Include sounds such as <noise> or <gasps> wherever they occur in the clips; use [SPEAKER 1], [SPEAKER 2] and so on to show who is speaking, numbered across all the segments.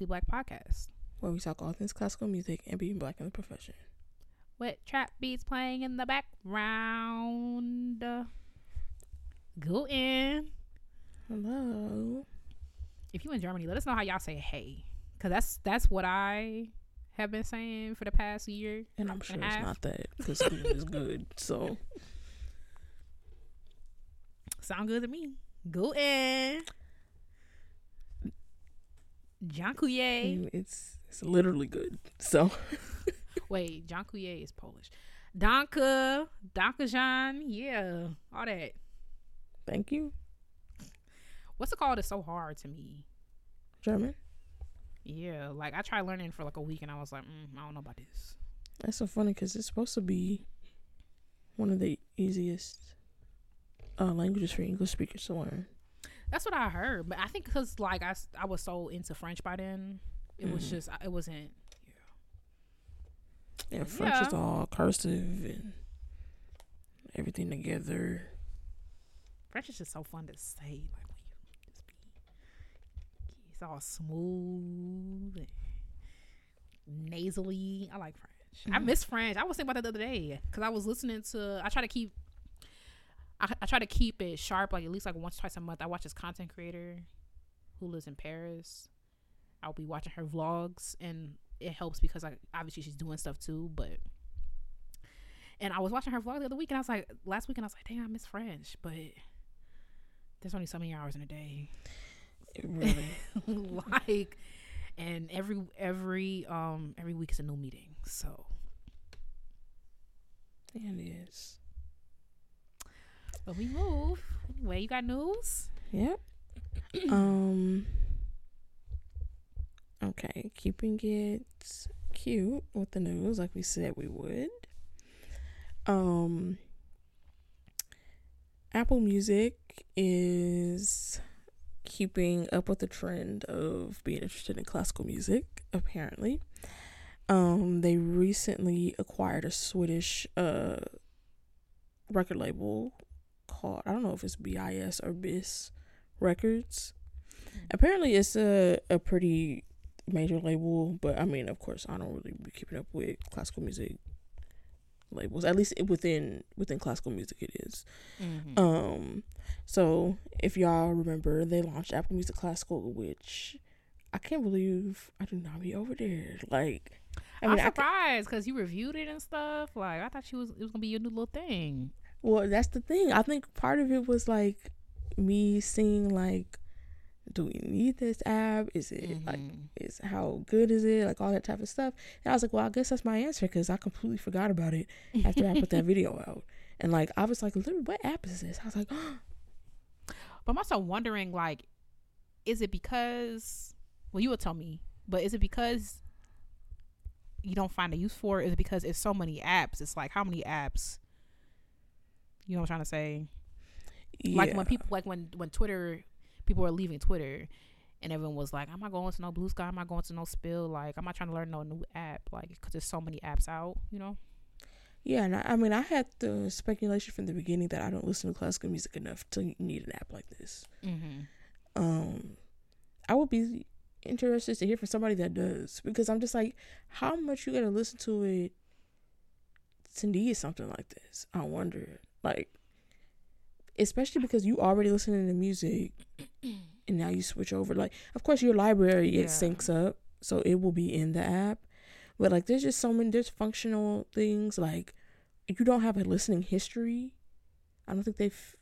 [SPEAKER 1] Classically Black Podcast.
[SPEAKER 2] where we talk all things classical music and being black in the profession.
[SPEAKER 1] With trap beats playing in the background. Go in.
[SPEAKER 2] Hello.
[SPEAKER 1] If you in Germany, let us know how y'all say hey. Cause that's that's what I have been saying for the past year.
[SPEAKER 2] And I'm sure
[SPEAKER 1] And
[SPEAKER 2] it's
[SPEAKER 1] half.
[SPEAKER 2] not that because Sweden is <laughs> good. So
[SPEAKER 1] Sound good to me. Go in.
[SPEAKER 2] Mm, it's it's literally good. So <laughs>
[SPEAKER 1] Wait, Couillet is Polish. Danke. Danke Jean. Yeah. All that.
[SPEAKER 2] thank you,
[SPEAKER 1] What's it called? It's so hard to me.
[SPEAKER 2] German.
[SPEAKER 1] Yeah, like I tried learning for like a week and I was like, mm, I don't know about this.
[SPEAKER 2] That's so funny because it's supposed to be one of the easiest uh, languages for English speakers to learn.
[SPEAKER 1] That's what I heard, but I think because like I, I was so into French by then, it was
[SPEAKER 2] Mhm.
[SPEAKER 1] just it wasn't.
[SPEAKER 2] Yeah, French is all cursive and everything together.
[SPEAKER 1] French is just so fun to say, like when you just be, it's all smooth and nasally. I like French. I
[SPEAKER 2] Mhm.
[SPEAKER 1] miss French. I was thinking about that the other day because I was listening to. I try to keep. I, I try to keep it sharp, like at least like once twice a month. I watch this content creator who lives in Paris. I'll be watching her vlogs, and it helps because like obviously she's doing stuff too. But and I was watching her vlog the other week, and I was like, last week, and I was like, dang, I miss French, but there's only so many hours in a day.
[SPEAKER 2] Really. <laughs>
[SPEAKER 1] like and every every um every week is a new meeting so
[SPEAKER 2] it is.
[SPEAKER 1] But we move anyway you got news
[SPEAKER 2] Yep. <clears throat> um. Okay, keeping it cute with the news, like we said we would. Um. Apple Music is keeping up with the trend of being interested in classical music. Apparently, um, they recently acquired a Swedish uh record label called I don't know if it's BIS or BIS Records. Apparently, it's a a pretty major label, but I mean, of course, I don't really be keeping up with classical music labels. At least within within classical music, it is. Um, so if y'all remember, they launched Apple Music Classical, which I can't believe I did not be over there. Like, I
[SPEAKER 1] i'm
[SPEAKER 2] mean,
[SPEAKER 1] surprised because you reviewed it and stuff like i thought she was it was gonna be your new little thing
[SPEAKER 2] Well, that's the thing. I think part of it was like me seeing like, do we need this app? Is it like,
[SPEAKER 1] Mhm.
[SPEAKER 2] is how good is it? Like all that type of stuff. And I was like, well, I guess that's my answer because I completely forgot about it after I put that <laughs> video out. And like, I was like, what app is this? I was like, <gasps>
[SPEAKER 1] but i'm also wondering like is it because well you will tell me but is it because you don't find a use for it is it because it's so many apps it's like how many apps you know what i'm trying to say
[SPEAKER 2] yeah.
[SPEAKER 1] like when people like when when twitter people were leaving twitter and everyone was like i'm not going to no blue sky i'm not going to no spill like i'm not trying to learn no new app like because there's so many apps out you know
[SPEAKER 2] Yeah, and I, I mean, I had the speculation from the beginning that I don't listen to classical music enough to need an app like this.
[SPEAKER 1] mm-hmm.
[SPEAKER 2] um I would be interested to hear from somebody that does because I'm just like, how much you gotta listen to it to need something like this? I wonder, like, especially because you already listening to music <clears throat> and now you switch over. Like, of course, your library it
[SPEAKER 1] Yeah.
[SPEAKER 2] syncs up, so it will be in the app. But like, there's just so many there's functional things like you don't have a listening history. I don't think they've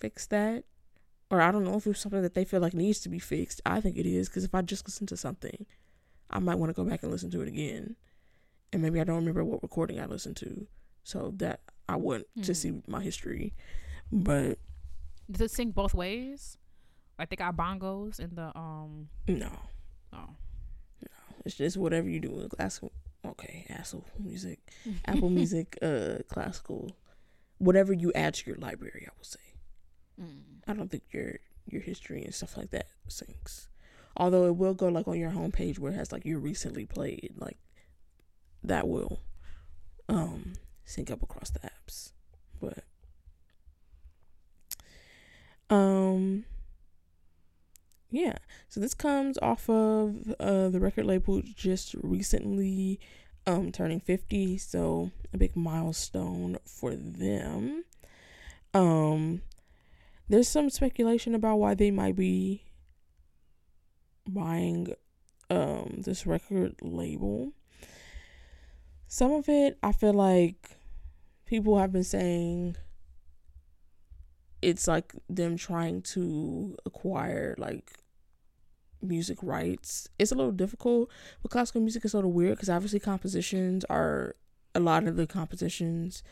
[SPEAKER 2] fixed that or I don't know if it's something that they feel like needs to be fixed. I think it is because if I just listen to something, I might want to go back and listen to it again, and maybe I don't remember what recording I listened to, so that I want to
[SPEAKER 1] Hmm.
[SPEAKER 2] see my history. But
[SPEAKER 1] does it sync both ways like they got bongos in the um
[SPEAKER 2] no,
[SPEAKER 1] oh
[SPEAKER 2] it's just whatever you do with classical. Okay, Apple Music, <laughs> Apple Music, uh, classical, whatever you add to your library, I will say.
[SPEAKER 1] mm.
[SPEAKER 2] I don't think your your history and stuff like that syncs. Although it will go like on your homepage where it has like you recently played, like that will um sync up across the apps. But um yeah, so this comes off of uh, the record label just recently um, turning 50, so a big milestone for them. Um, there's some speculation about why they might be buying um, this record label. Some of it, I feel like people have been saying it's like them trying to acquire like music rights. It's a little difficult, but classical music is a little weird because obviously compositions are a lot of the compositions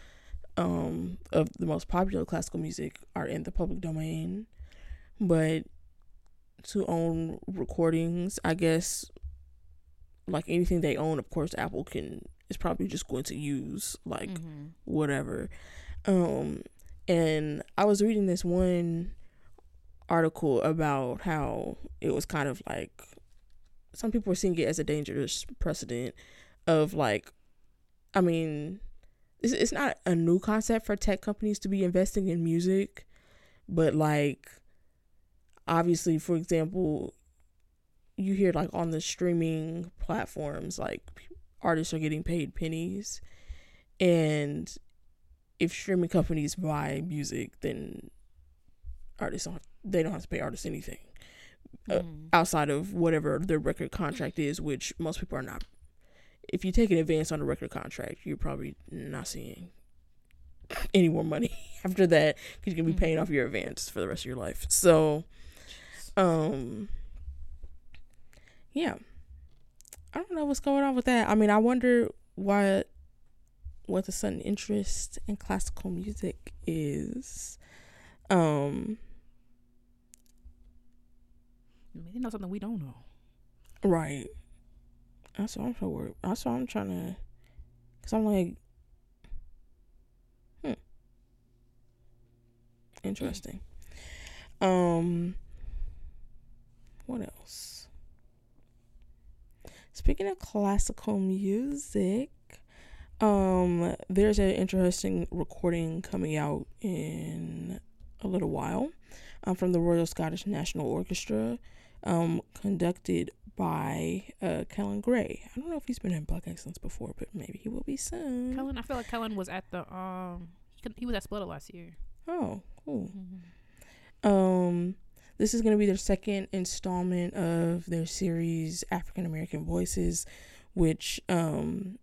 [SPEAKER 2] um, of the most popular classical music are in the public domain, but to own recordings, I guess, like anything they own, of course, Apple can is probably just going to use like mm-hmm. whatever. Um, and I was reading this one article about how it was kind of like some people were seeing it as a dangerous precedent of like I mean it's, it's not a new concept for tech companies to be investing in music but like obviously for example you hear like on the streaming platforms like artists are getting paid pennies and if streaming companies buy music then artists don't have, they don't have to pay artists anything uh, mm. outside of whatever their record contract is, which most people are not. If you take an advance on a record contract, you're probably not seeing any more money <laughs> after that because you're gonna be paying mm-hmm. off your advance for the rest of your life. So, um, yeah, I don't know what's going on with that. I mean, I wonder why what the sudden interest in classical music is. Um,
[SPEAKER 1] Maybe they know something we don't know.
[SPEAKER 2] Right. That's what I'm so worried. That's what I'm trying to. Cause I'm like, hmm, interesting. Um, what else? Speaking of classical music, um, there's an interesting recording coming out in a little while um, from the Royal Scottish National Orchestra um, conducted by uh, Kellen Gray. I don't know if he's been in Black Excellence before, but maybe he will be soon.
[SPEAKER 1] Kellen, I feel like Kellen was at the um, he, he was at Splitter last year.
[SPEAKER 2] Oh, cool. Mm-hmm. Um, this is going to be their second installment of their series African American Voices, which um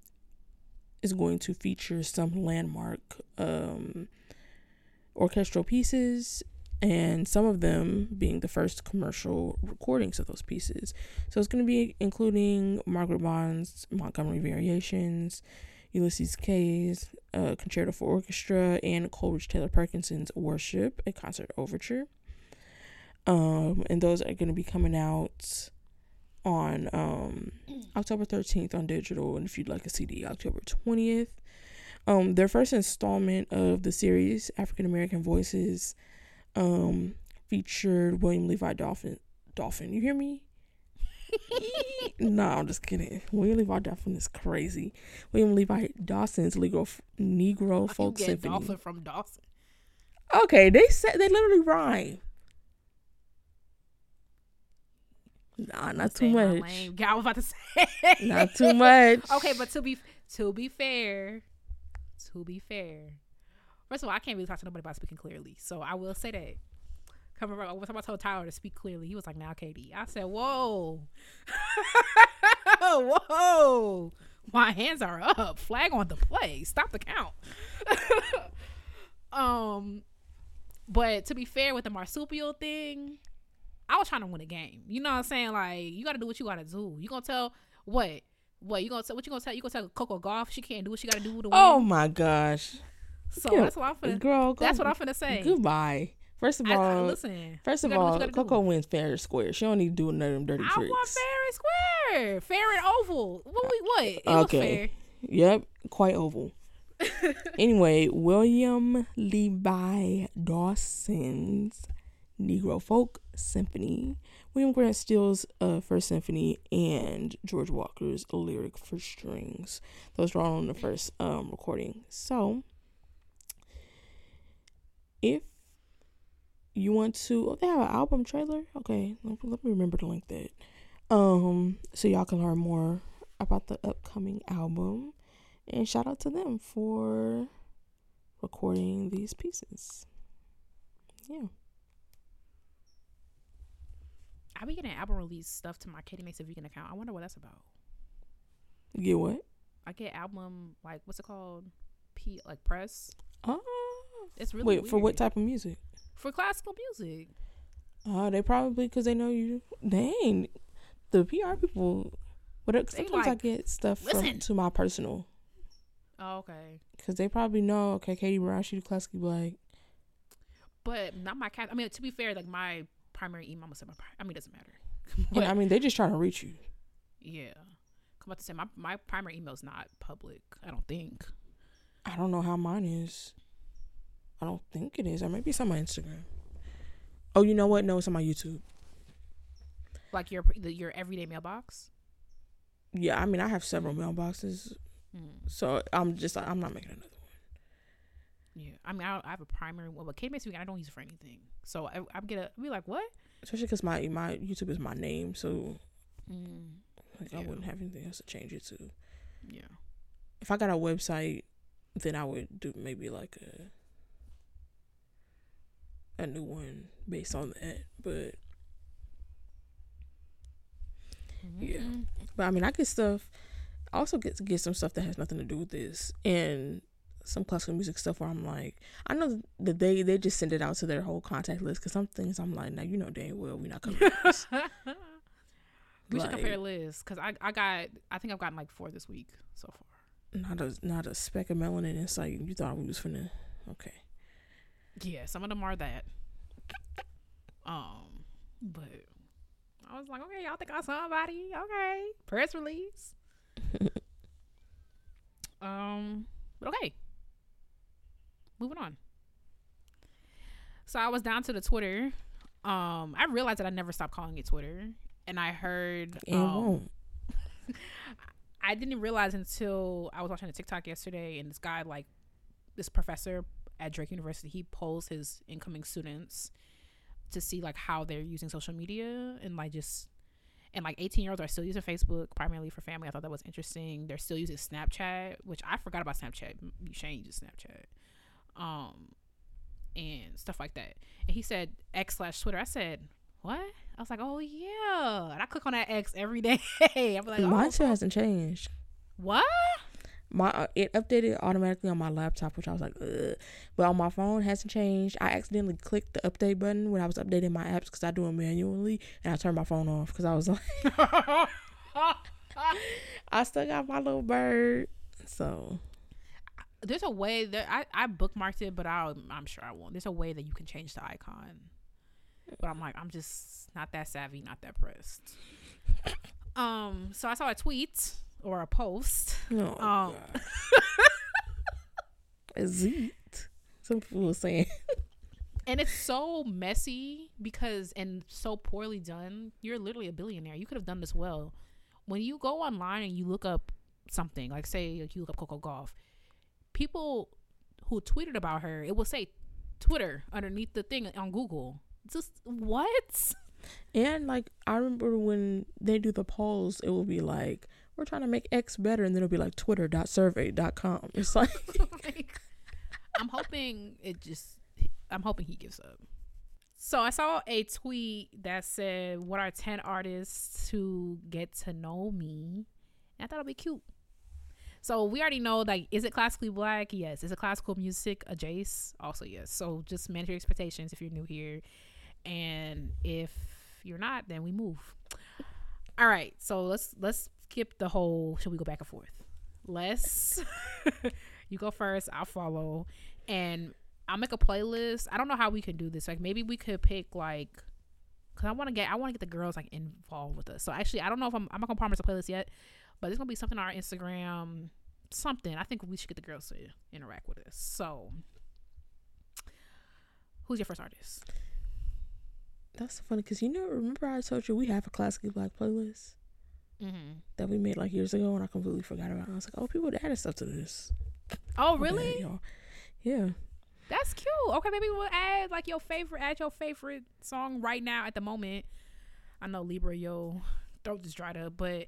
[SPEAKER 2] is going to feature some landmark um orchestral pieces and some of them being the first commercial recordings of those pieces. So it's going to be including Margaret Bond's Montgomery Variations, Ulysses Kay's uh, Concerto for Orchestra, and Coleridge Taylor Perkinson's Worship, a concert overture. Um, and those are going to be coming out on um, October 13th on digital, and if you'd like a CD, October 20th. Um, their first installment of the series, African American Voices, um, featured William Levi Dolphin. Dolphin, you hear me? no, I'm just kidding. William Levi Dolphin is crazy. William Levi Dawson's Negro Negro Folk Symphony.
[SPEAKER 1] Dolphin from Dawson.
[SPEAKER 2] Okay, they said they literally rhyme. Nah, not too much.
[SPEAKER 1] I was about to <laughs> say.
[SPEAKER 2] not too much. <laughs>
[SPEAKER 1] Okay, but to be to be fair, to be fair, First of all, I can't really talk to nobody about speaking clearly. So I will say that. Coming around, I told Tyler to speak clearly, he was like, "Now, Katie." I said, "Whoa, <laughs> whoa, my hands are up. Flag on the play. Stop the count." um, but to be fair with the marsupial thing, I was trying to win a game. You know what I'm saying? Like, you got to do what you got to do. You gonna tell what? What you gonna tell? What you gonna tell? You gonna tell Coco Gauff she can't do what she got to do to oh win?
[SPEAKER 2] Oh my gosh!
[SPEAKER 1] So that's what I'm finna. Girl, go, that's what I'm finna say.
[SPEAKER 2] Goodbye. First of all, I, listen. First of all, Coco wins fair and square. She don't need to do none of them dirty I tricks. I
[SPEAKER 1] want fair and square, fair and oval. What? We, what? It okay.
[SPEAKER 2] Yep, quite oval. <laughs> anyway, William Levi Dawson's Negro Folk Symphony, William Grant Still's uh, First Symphony, and George Walker's Lyric for Strings. Those were all on the first um, recording. So, if you want to? Oh, they have an album trailer. Okay, let, let me remember to link that. Um, so y'all can learn more about the upcoming album, and shout out to them for recording these pieces. Yeah.
[SPEAKER 1] I be getting album release stuff to my Katie Makes a Vegan account. I wonder what that's about.
[SPEAKER 2] You get what?
[SPEAKER 1] I get album like what's it called? P like press.
[SPEAKER 2] Oh.
[SPEAKER 1] It's really
[SPEAKER 2] Wait, for what type of music?
[SPEAKER 1] For classical music.
[SPEAKER 2] Uh, they probably because they know you. Dang, the PR people. It-
[SPEAKER 1] They
[SPEAKER 2] sometimes I get stuff from to my personal
[SPEAKER 1] Oh, okay.
[SPEAKER 2] because they probably know. Okay, Katie Brown, she classically black.
[SPEAKER 1] But not my cat. I mean, to be fair, like my primary email was my. pri- I mean, it doesn't matter. <laughs> But
[SPEAKER 2] I mean, they just trying to reach you.
[SPEAKER 1] yeah, come about to say my my primary email is not public. I don't think.
[SPEAKER 2] I don't know how mine is. I don't think it is. Or maybe it's on my Instagram. Oh, you know what? No, it's on my YouTube.
[SPEAKER 1] Like your the, your everyday mailbox.
[SPEAKER 2] Yeah, I mean, I have several mailboxes,
[SPEAKER 1] Mm,
[SPEAKER 2] so I'm just I'm not making another.
[SPEAKER 1] Yeah, I mean, I, I have a primary one, but K me. I don't use it for anything. So I, I'm gonna be like, what?
[SPEAKER 2] Especially because my my YouTube is my name, so
[SPEAKER 1] Mm,
[SPEAKER 2] like I wouldn't have anything else to change it to.
[SPEAKER 1] yeah.
[SPEAKER 2] If I got a website, then I would do maybe like a a new one based on that. But Yeah.
[SPEAKER 1] Mm,
[SPEAKER 2] but I mean, I get stuff. I also get to get some stuff that has nothing to do with this, and some classical music stuff where I'm like, I know that they they just send it out to their whole contact list because some things I'm like, now you know dang well we're not this. <laughs>
[SPEAKER 1] we should compare
[SPEAKER 2] Like-
[SPEAKER 1] lists because I I got I think I've gotten like four this week so far.
[SPEAKER 2] not a not a speck of melanin in sight. You thought we was finna okay.
[SPEAKER 1] Yeah, some of them are that. Um, but I was like, okay, y'all think I'm somebody? Okay, press release. <laughs> um, but okay, moving on. So I was down to the Twitter. Um, I realized that I never stopped calling it Twitter, and I heard
[SPEAKER 2] And
[SPEAKER 1] um,
[SPEAKER 2] won't. <laughs>
[SPEAKER 1] I didn't realize until I was watching a TikTok yesterday, and this guy, like this professor at Drake University, he polls his incoming students to see like how they're using social media and like just and like 18 year olds are still using Facebook primarily for family. I thought that was interesting. They're still using Snapchat, which I forgot about Snapchat. Shane uses Snapchat, um, and stuff like that. And he said X slash Twitter. I said what? I was like, oh yeah, and I click on that X every <laughs> day. I'm like, oh,
[SPEAKER 2] Mine still hasn't changed.
[SPEAKER 1] what?
[SPEAKER 2] My uh, it updated automatically on my laptop, which I was like, Ugh. but on my phone hasn't changed. I accidentally clicked the update button when I was updating my apps because I do it manually, and I turned my phone off because I was like, <laughs> <laughs> I still got my little bird. So
[SPEAKER 1] There's a way that I, I bookmarked it, but I'll, I'm sure I won't. There's a way that you can change the icon, but I'm like, I'm just not that savvy, not that pressed. <laughs> Um, so I saw a tweet or a post.
[SPEAKER 2] oh,
[SPEAKER 1] Um.
[SPEAKER 2] Is <laughs> it? Some people were saying,
[SPEAKER 1] and it's so messy because and so poorly done. You're literally a billionaire. You could have done this well. When you go online and you look up something, like say like you look up Coco Gauff, people who tweeted about her, it will say Twitter underneath the thing on Google. Just what?
[SPEAKER 2] and like I remember when they do the polls, it will be like, we're trying to make X better, and then it'll be like twitter.survey.com. It's like, <laughs> oh
[SPEAKER 1] like, I'm hoping it just. I'm hoping he gives up. So I saw a tweet that said, "What are ten artists to get to know me?" And I thought it'd be cute. So we already know, like, is it classically black? Yes. Is it classical music? A Jace? Also yes. So just manage your expectations if you're new here, and if you're not, then we move. All right. So let's let's skip the whole. Should we go back and forth? Let's. <laughs> you go first. I'll follow, and I'll make a playlist. I don't know how we can do this. Like maybe we could pick like, cause I want to get I want to get the girls like involved with us. So actually, I don't know if I'm I'm not gonna promise a playlist yet, but it's gonna be something on our Instagram, something. I think we should get the girls to interact with us. So, who's your first artist?
[SPEAKER 2] that's funny because you know, remember I told you we have a classically black playlist
[SPEAKER 1] Mm-hmm.
[SPEAKER 2] that we made like years ago, and I completely forgot about. it. I was like, oh, people added stuff to this.
[SPEAKER 1] Oh
[SPEAKER 2] bad,
[SPEAKER 1] really?
[SPEAKER 2] Yeah.
[SPEAKER 1] That's cute. Okay, maybe we'll add like your favorite, add your favorite song right now at the moment. I know Libra, yo throat just dried up, but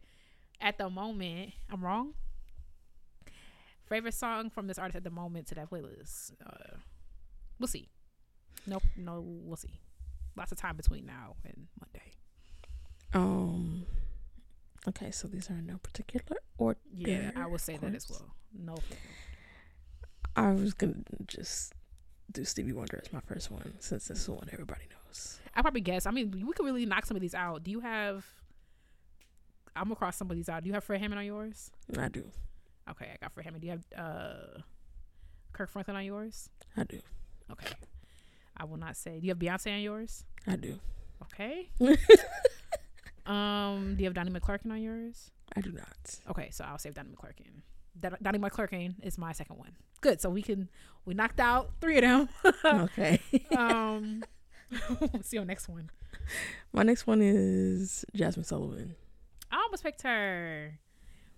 [SPEAKER 1] at the moment, I'm wrong. Favorite song from this artist at the moment to that playlist. Uh, we'll see. Nope, no, we'll see. Lots of time between now and Monday.
[SPEAKER 2] Um. Okay, so these are in no particular order.
[SPEAKER 1] Yeah, I would say that as well. No.
[SPEAKER 2] I was gonna just do Stevie Wonder as my first one since this is the one everybody knows.
[SPEAKER 1] I probably guess. I mean, we could really knock some of these out. Do you have? I'm across some of these out. Do you have Fred Hammond on yours?
[SPEAKER 2] I do.
[SPEAKER 1] Okay, I got Fred Hammond. Do you have uh, Kirk Franklin on yours?
[SPEAKER 2] I do.
[SPEAKER 1] Okay. I will not say. Do you have Beyonce on yours?
[SPEAKER 2] I do.
[SPEAKER 1] Okay. <laughs> um, do you have Donnie McClurkin on yours?
[SPEAKER 2] I do not.
[SPEAKER 1] Okay, so I'll save Donnie McClurkin. Don- Donnie McClurkin is my second one. Good. So we can we knocked out three of them. <laughs>
[SPEAKER 2] okay.
[SPEAKER 1] um, <laughs> what's your next one?
[SPEAKER 2] My next one is Jazmine Sullivan.
[SPEAKER 1] I almost picked her.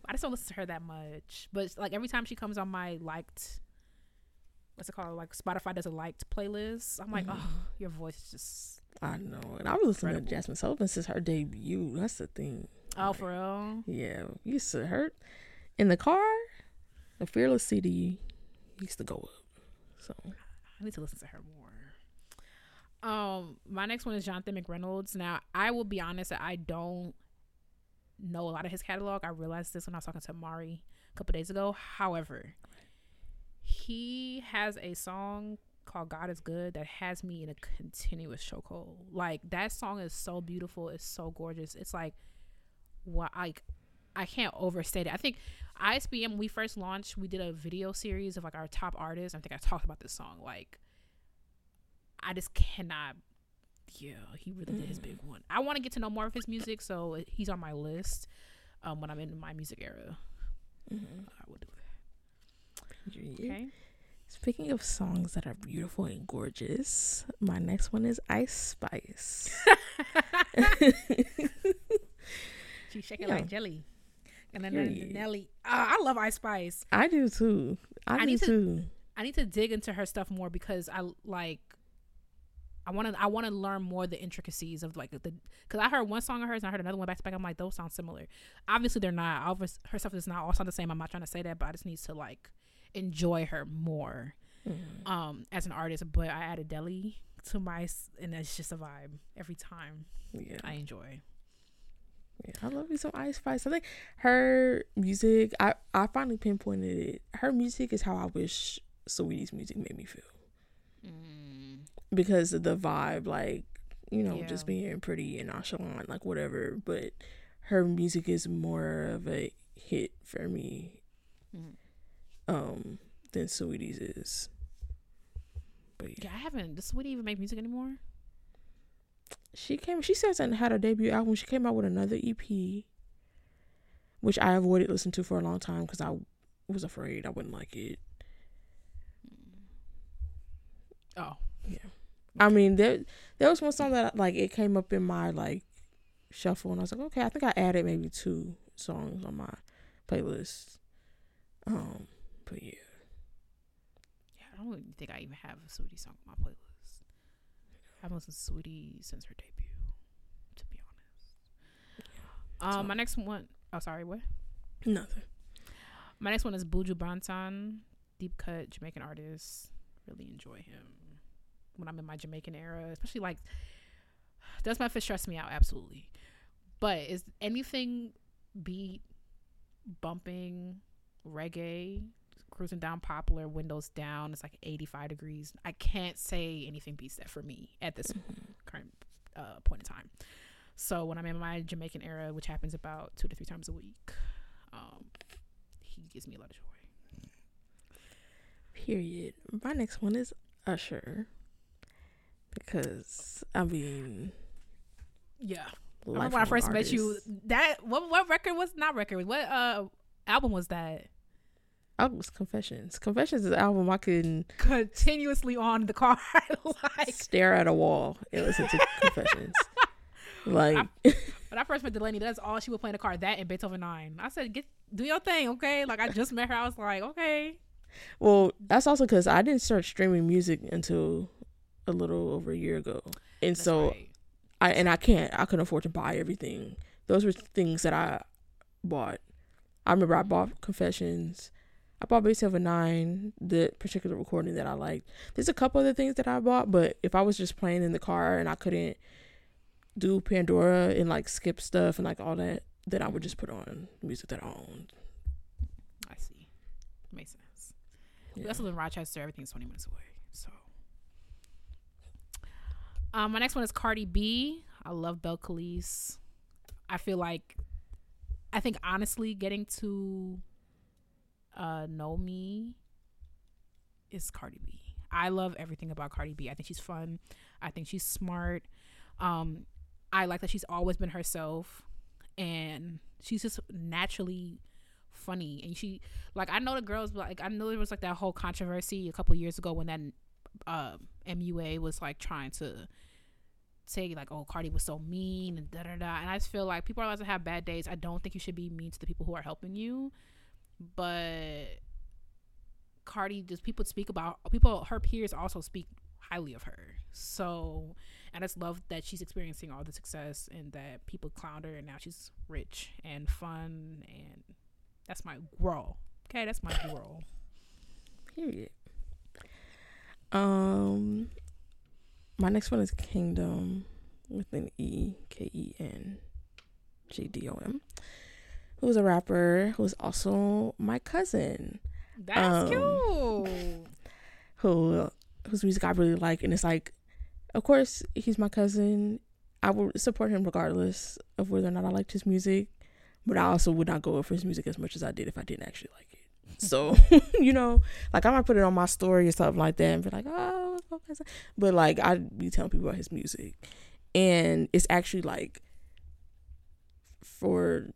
[SPEAKER 1] I just don't listen to her that much, but like every time she comes on my liked, what's it called? Like Spotify does a liked playlist. I'm like,
[SPEAKER 2] Mhm.
[SPEAKER 1] oh, your voice is just
[SPEAKER 2] I know, and I was listening
[SPEAKER 1] Incredible.
[SPEAKER 2] to Jazmine Sullivan since her debut. That's the thing.
[SPEAKER 1] oh for real.
[SPEAKER 2] Yeah, used to hurt in the car. The Fearless CD used to go up. So
[SPEAKER 1] I need to listen to her more. Um, my next one is Jonathan McReynolds. Now, I will be honest that I don't know a lot of his catalog. I realized this when I was talking to Mari a couple days ago. However, he has a song called God is Good that has me in a continuous chokehold. Like that song is so beautiful, it's so gorgeous. It's like what like I can't overstate it. I think ISBM when we first launched, we did a video series of like our top artists. I think I talked about this song. Like I just cannot yeah, he really did his big one. I want to get to know more of his music, so he's on my list. Um, when I'm in my music era, I will do that. Okay.
[SPEAKER 2] Speaking of songs that are beautiful and gorgeous, my next one is Ice Spice.
[SPEAKER 1] She shaking
[SPEAKER 2] Yeah.
[SPEAKER 1] like jelly. And then
[SPEAKER 2] Period.
[SPEAKER 1] Nelly. Uh, I love Ice Spice.
[SPEAKER 2] I do too. I,
[SPEAKER 1] I
[SPEAKER 2] do
[SPEAKER 1] need to-
[SPEAKER 2] too.
[SPEAKER 1] I need to dig into her stuff more because I like. I want to. I want to learn more the intricacies of like the because I heard one song of hers and I heard another one back to back. I'm like, those sound similar. Obviously, they're not. Obvious, her stuff is not all sound the same. I'm not trying to say that, but I just need to like enjoy her more
[SPEAKER 2] Mhm.
[SPEAKER 1] um as an artist. But I added Deli to my and it's just a vibe every time.
[SPEAKER 2] Yeah.
[SPEAKER 1] I enjoy.
[SPEAKER 2] Yeah, I love me some Ice Spice. I think her music, I, I finally pinpointed it. Her music is how I wish Saweetie's music made me feel.
[SPEAKER 1] Mm.
[SPEAKER 2] Because of the vibe, like, you know,
[SPEAKER 1] Yeah.
[SPEAKER 2] just being pretty and nonchalant, like whatever. But her music is more of a hit for me
[SPEAKER 1] Mhm.
[SPEAKER 2] um than Saweetie's is. But yeah.
[SPEAKER 1] Yeah, I haven't. Does Sweetie even make music anymore?
[SPEAKER 2] She came she says and had a debut album. She came out with another EP. Which I avoided listening to for a long time because I was afraid I wouldn't like it.
[SPEAKER 1] Oh,
[SPEAKER 2] I mean, there there was one song that like it came up in my like shuffle, and I was like, okay, I think I added maybe two songs on my playlist. Um, but yeah,
[SPEAKER 1] yeah. I don't even think I even have a Saweetie song on my playlist. I haven't listened to Saweetie since her debut. To be honest. Um, my next one oh sorry, what?
[SPEAKER 2] nothing.
[SPEAKER 1] My next one is Buju Banton, deep cut Jamaican artist. Really enjoy him when I'm in my Jamaican era, especially like <sighs> does my fit stress me out absolutely. But is anything beat bumping reggae cruising down popular windows down it's like 85 degrees? I can't say anything beats that for me at this current uh, point in time. So when i'm in my jamaican era which happens about two to three times a week um, he gives me a lot of joy.
[SPEAKER 2] Period. My next one is Usher because I mean,
[SPEAKER 1] yeah I remember when I first met you. That what what record was not record? What uh album was that?
[SPEAKER 2] I was Confessions. Confessions is an album I can
[SPEAKER 1] Continuously on the car, <laughs> like
[SPEAKER 2] stare at a wall and listen to <laughs> Confessions. Like, <laughs>
[SPEAKER 1] when I first met Delaney, that's all she would play in the car. That and Beethoven Nine. I said, "Get do your thing, okay?" Like I just met her. I was like, "Okay."
[SPEAKER 2] Well, that's also because I didn't start streaming music until a little over a year ago, and
[SPEAKER 1] That's
[SPEAKER 2] so
[SPEAKER 1] right.
[SPEAKER 2] I and I can't. I couldn't afford to buy everything. Those were things that I bought. I remember I bought Confessions. I bought Base Seven Nine, the particular recording that I liked. There's a couple other things that I bought, but if I was just playing in the car and I couldn't do Pandora and like skip stuff and like all that, then I would just put on music that I owned.
[SPEAKER 1] I see. Makes sense. We
[SPEAKER 2] Yeah.
[SPEAKER 1] also live in Rochester. Everything's 20 minutes away. So, um, my next one is Cardi B. I love Belcalis. I feel like, I think honestly, getting to uh, know me is Cardi B. I love everything about Cardi B. I think she's fun. I think she's smart. Um, I like that she's always been herself, and she's just naturally funny. And she like I know the girls like I know there was like that whole controversy a couple years ago when that uh, MUA was like trying to say like oh Cardi was so mean and da da da. And I just feel like people are allowed to have bad days. I don't think you should be mean to the people who are helping you, but Cardi just people speak about people her peers also speak highly of her. So I just love that she's experiencing all the success and that people clowned her and now she's rich and fun and that's my girl. Okay, that's my girl.
[SPEAKER 2] Period. Um, my next one is Kingdom with an E K E N G D O M. Who's a rapper who's also my cousin.
[SPEAKER 1] That's
[SPEAKER 2] Um,
[SPEAKER 1] cute. <laughs>
[SPEAKER 2] who whose music I really like, and it's like, of course, he's my cousin. I would support him regardless of whether or not I liked his music, but I also would not go for his music as much as I did if I didn't actually like it. So, <laughs> you know, like I might put it on my story or something like that and be like, oh, it's my cousin. but like I'd be telling people about his music, and it's actually like for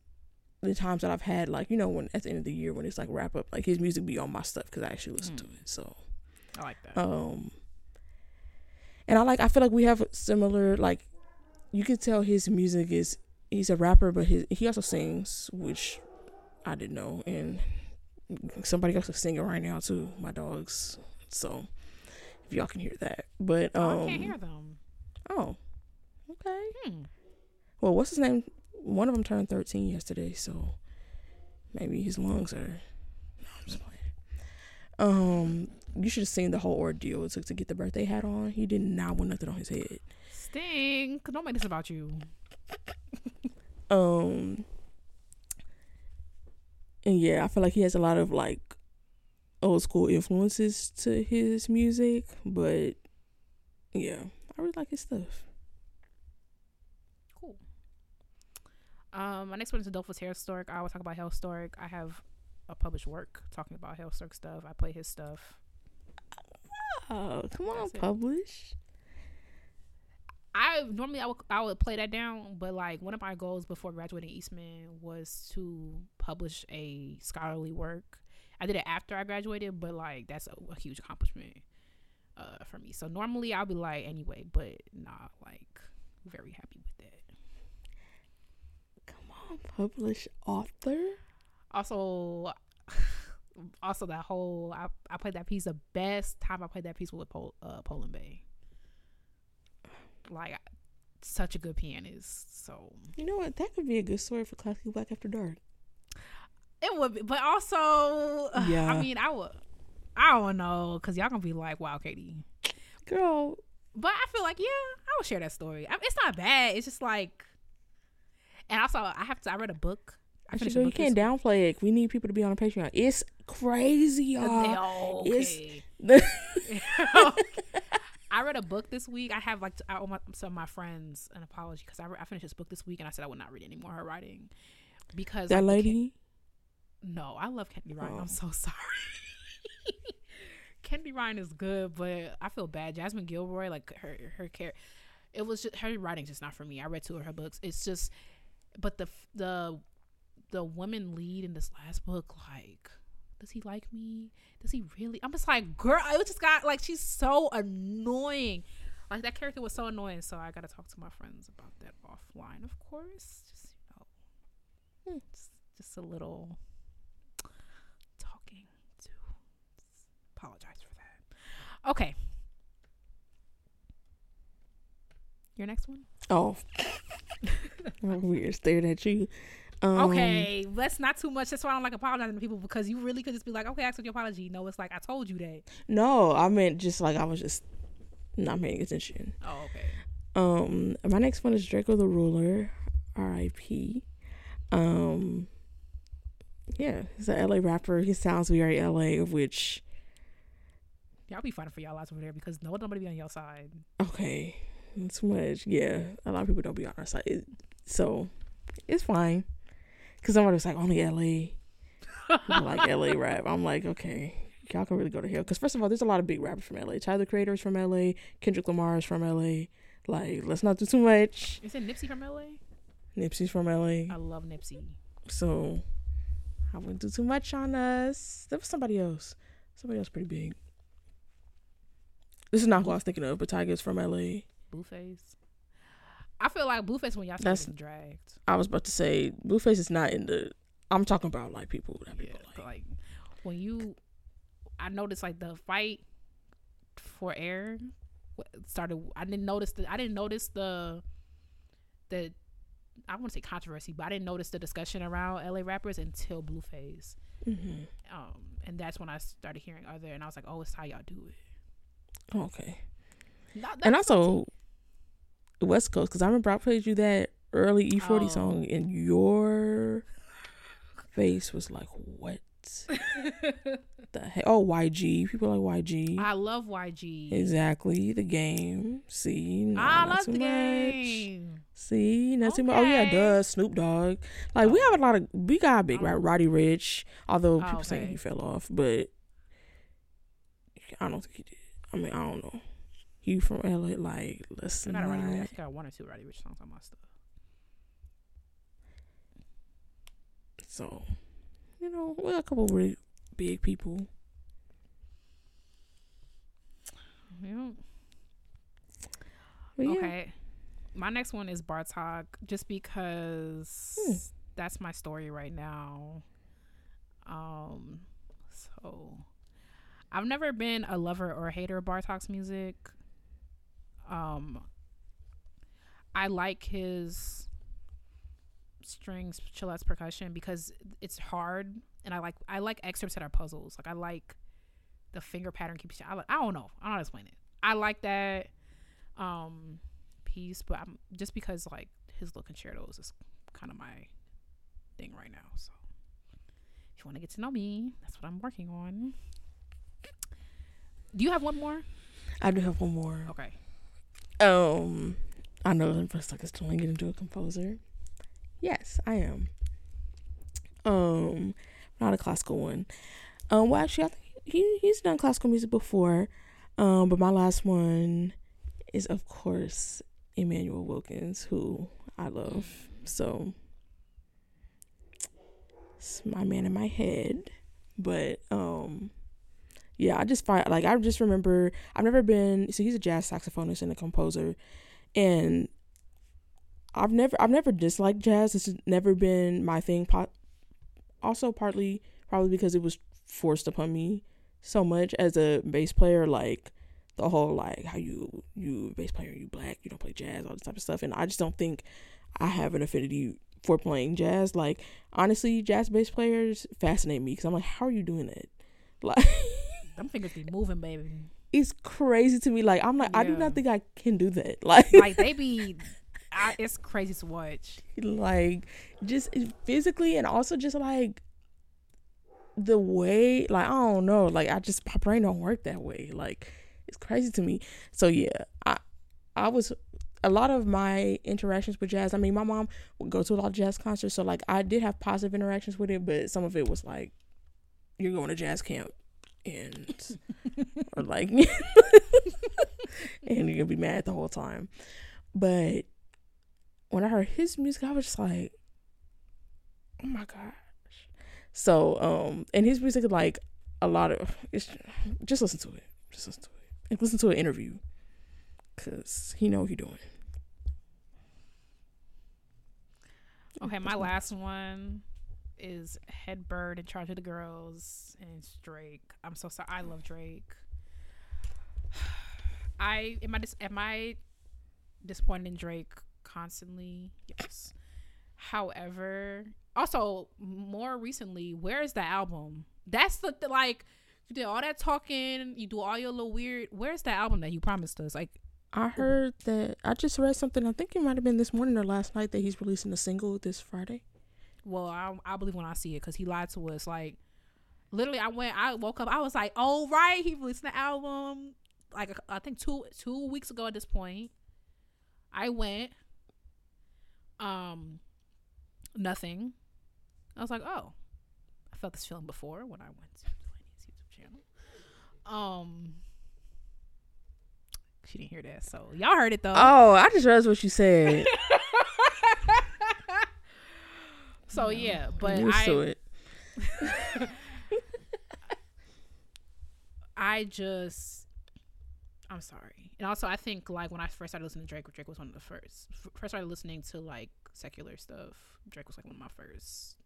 [SPEAKER 2] the times that I've had, like you know, when at the end of the year when it's like wrap up, like his music be on my stuff because I actually listen to
[SPEAKER 1] Mm.
[SPEAKER 2] it. So.
[SPEAKER 1] I like that.
[SPEAKER 2] Um, and I like. I feel like we have similar. Like, you can tell his music is. He's a rapper, but his he also sings, which I didn't know, and somebody else is singing right now too. My dogs. So, if y'all can hear that, but um,
[SPEAKER 1] Oh, I can't hear them.
[SPEAKER 2] oh, okay.
[SPEAKER 1] Hmm.
[SPEAKER 2] Well, what's his name? One of them turned thirteen yesterday, so maybe his lungs are. No, I'm just playing. Um, you should have seen the whole ordeal it took to get the birthday hat on. He did not want nothing on his head.
[SPEAKER 1] Sting. Don't make this about you.
[SPEAKER 2] Um, and yeah, I feel like he has a lot of like old school influences to his music, but yeah, I really like his stuff.
[SPEAKER 1] Cool. Um, my next one is Adolphus Hailstork. I always talk about Hailstork. I have a published work talking about Hailstork stuff. I play his stuff.
[SPEAKER 2] Oh, come on,
[SPEAKER 1] That's it.
[SPEAKER 2] publish.
[SPEAKER 1] I normally I would I would play that down, but like one of my goals before graduating Eastman was to publish a scholarly work. I did it after I graduated, but like that's a, a huge accomplishment uh, for me. So normally I'll be like anyway, but nah, like very happy with that.
[SPEAKER 2] Come on, publish author.
[SPEAKER 1] Also, <laughs> also that whole I, I played that piece the best time I played that piece was with Pol, uh, Poland Bay. Like such a good pianist, so
[SPEAKER 2] You know what? That could be a good story for Classic Black After Dark.
[SPEAKER 1] It would be, but also, <sighs>
[SPEAKER 2] Yeah.
[SPEAKER 1] I mean, I would, I don't know, cause y'all gonna be like, "Wow, Katie,"
[SPEAKER 2] Girl,
[SPEAKER 1] but I feel like, yeah, I would share that story. I, it's not bad. It's just like, and also, I have to. I read a book. I
[SPEAKER 2] I
[SPEAKER 1] finished
[SPEAKER 2] you
[SPEAKER 1] book
[SPEAKER 2] can't downplay it. We need people to be on a Patreon. It's crazy, y'all.
[SPEAKER 1] Okay.
[SPEAKER 2] It's- <laughs> <laughs>
[SPEAKER 1] I read a book this week. I have like I owe my, some of my friends an apology because I, re- I finished this book this week and I said I would not read any more of her writing because
[SPEAKER 2] that
[SPEAKER 1] like,
[SPEAKER 2] lady.
[SPEAKER 1] No, I love Kendi Ryan.
[SPEAKER 2] Oh.
[SPEAKER 1] I'm so <laughs> sorry. Kendi Ryan is good, but I feel bad. Jasmine Guillory, like her her care, it was just her writing's just not for me. I read two of her books. It's just, but the the the woman lead in this last book, like, does he like me? Does he really? I'm just like, girl, I just got like she's so annoying. Like that character was so annoying. So I got to talk to my friends about that offline, of course. Just you know,
[SPEAKER 2] Hmm.
[SPEAKER 1] just, just a little talking to apologize for that. Okay. Your next one?
[SPEAKER 2] Oh, <laughs> weird. Staring at you. Um,
[SPEAKER 1] okay, that's not too much. That's why I don't like apologizing to people because you really could just be like, okay, I accept your apology. No, it's like I told you that.
[SPEAKER 2] No, I meant just like I was just not paying attention.
[SPEAKER 1] Oh, okay.
[SPEAKER 2] Um, my next one is Drakeo the Ruler, R.I.P. Um, yeah, he's a LA rapper. He sounds very LA, of which
[SPEAKER 1] Y'all be fighting for y'all lives over there because no nobody be on your side.
[SPEAKER 2] okay, too much. Yeah, a lot of people don't be on our side, It- so it's fine. Cause somebody was like, only LA, like LA <laughs> rap. I'm like, okay, y'all can really go to hell. Cause first of all, there's a lot of big rappers from LA. Tyler the Creator is from LA. Kendrick Lamar is from LA. Like, let's not do too much.
[SPEAKER 1] Is it Nipsey from LA?
[SPEAKER 2] Nipsey's from LA.
[SPEAKER 1] I love Nipsey.
[SPEAKER 2] So I wouldn't do too much on us. There was somebody else. Somebody else pretty big. This is not who I was thinking of, but Tyga's from LA.
[SPEAKER 1] Blueface. I feel like Blueface when y'all
[SPEAKER 2] That's-
[SPEAKER 1] dragged.
[SPEAKER 2] I was about to say Blueface is not in the I'm talking about like people that people like.
[SPEAKER 1] like when you, I noticed like the fight for air started. I didn't notice the. I didn't notice the. The, I want to say controversy, but I didn't notice the discussion around LA rappers until Blueface.
[SPEAKER 2] hmm
[SPEAKER 1] Um, and that's when I started hearing other, and I was like, oh, it's how y'all do it.
[SPEAKER 2] Okay.
[SPEAKER 1] Not,
[SPEAKER 2] And also West Coast, because I remember I played you that early E40
[SPEAKER 1] Oh.
[SPEAKER 2] song, and your face was like, "What <laughs> the heck?" Oh, YG. People like YG.
[SPEAKER 1] I love YG.
[SPEAKER 2] Exactly. The game. See, no,
[SPEAKER 1] I love the
[SPEAKER 2] much.
[SPEAKER 1] game.
[SPEAKER 2] See, not too much. Oh yeah,
[SPEAKER 1] Okay.
[SPEAKER 2] duh. Snoop Dogg. Like we oh. have a lot of. We got big right.
[SPEAKER 1] Oh.
[SPEAKER 2] Roddy Ricch. Although
[SPEAKER 1] Oh,
[SPEAKER 2] people saying he fell off, but I don't think he did. I mean, I don't know. He from LA. Like, let's
[SPEAKER 1] I got a Roddy Ricch. I
[SPEAKER 2] not.
[SPEAKER 1] think I got one or two Roddy Ricch songs on my stuff.
[SPEAKER 2] So, you know, we got a couple really big people.
[SPEAKER 1] Yeah.
[SPEAKER 2] But yeah.
[SPEAKER 1] Okay. My next one is Bartok, just because
[SPEAKER 2] Hmm.
[SPEAKER 1] that's my story right now. Um, so I've never been a lover or a hater of Bartok's music. Um, I like his strings, chillax percussion because it's hard, and I like I like excerpts that are puzzles. Like I like the finger pattern keeps. I, like, I don't know. I don't know how to explain it. I like that um piece, but I'm just because like his little and shadows is kind of my thing right now. So if you want to get to know me, that's what I'm working on. Do you have one more?
[SPEAKER 2] I do have one more.
[SPEAKER 1] Okay.
[SPEAKER 2] Um, I know I'm like turning it into a composer. Yes, I am. Um, not a classical one. Um, well, actually, I think he he's done classical music before. Um, but my last one is of course Immanuel Wilkins, who I love. So it's my man in my head. But um, yeah, I just find like I just remember I've never been so he's a jazz saxophonist and a composer and I've never I've never disliked jazz. It's never been my thing. Also partly probably because it was forced upon me so much as a bass player like the whole like how you you bass player you black you don't play jazz all this type of stuff and I just don't think I have an affinity for playing jazz like honestly jazz bass players fascinate me because I'm like how are you doing that <laughs> like
[SPEAKER 1] Them fingers be moving, baby.
[SPEAKER 2] it's crazy to me. Like I'm like, I do not think I can do that. <laughs> Like,
[SPEAKER 1] Like they be, I, it's crazy to watch.
[SPEAKER 2] like just physically and also just like the way, like I don't know, like I just my brain don't work that way. Like it's crazy to me. So yeah, I I was a lot of my interactions with jazz. I mean, my mom would go to a lot of jazz concerts, so like I did have positive interactions with it, but some of it was like you're going to jazz camp and <laughs> or like <laughs> and you're gonna be mad the whole time. But when I heard his music, I was just like, oh my gosh. So, um, and his music is like a lot of it's just listen to it. Just listen to it. And listen to an interview. Cause he know what he doing.
[SPEAKER 1] Okay, my last one is head bird in charge of the girls, and it's Drake. I'm so sorry. I love Drake. <sighs> I am I dis- am I disappointed in Drake constantly? Yes. However, also more recently, where is the album? That's the, the like you did all that talking, you do all your little weird. Where's the album that you promised us? Like
[SPEAKER 2] I heard that I just read something. I think it might have been this morning or last night that he's releasing a single this Friday.
[SPEAKER 1] Well, I I believe when I see it because he lied to us. Like literally, I went, I woke up, I was like, oh right, he released the album. Like I think two two weeks ago at this point, I went. Um, nothing. I was like, oh, I felt this feeling before when I went to Delaney's YouTube channel. Um, she didn't hear that, so y'all heard it though.
[SPEAKER 2] Oh, I just realized what you said. <laughs>
[SPEAKER 1] so yeah, but I
[SPEAKER 2] it. <laughs>
[SPEAKER 1] I just, I'm sorry. And also, I think like when I first started listening to Drake, Drake was one of the first. First started listening to like secular stuff. Drake was like one of my first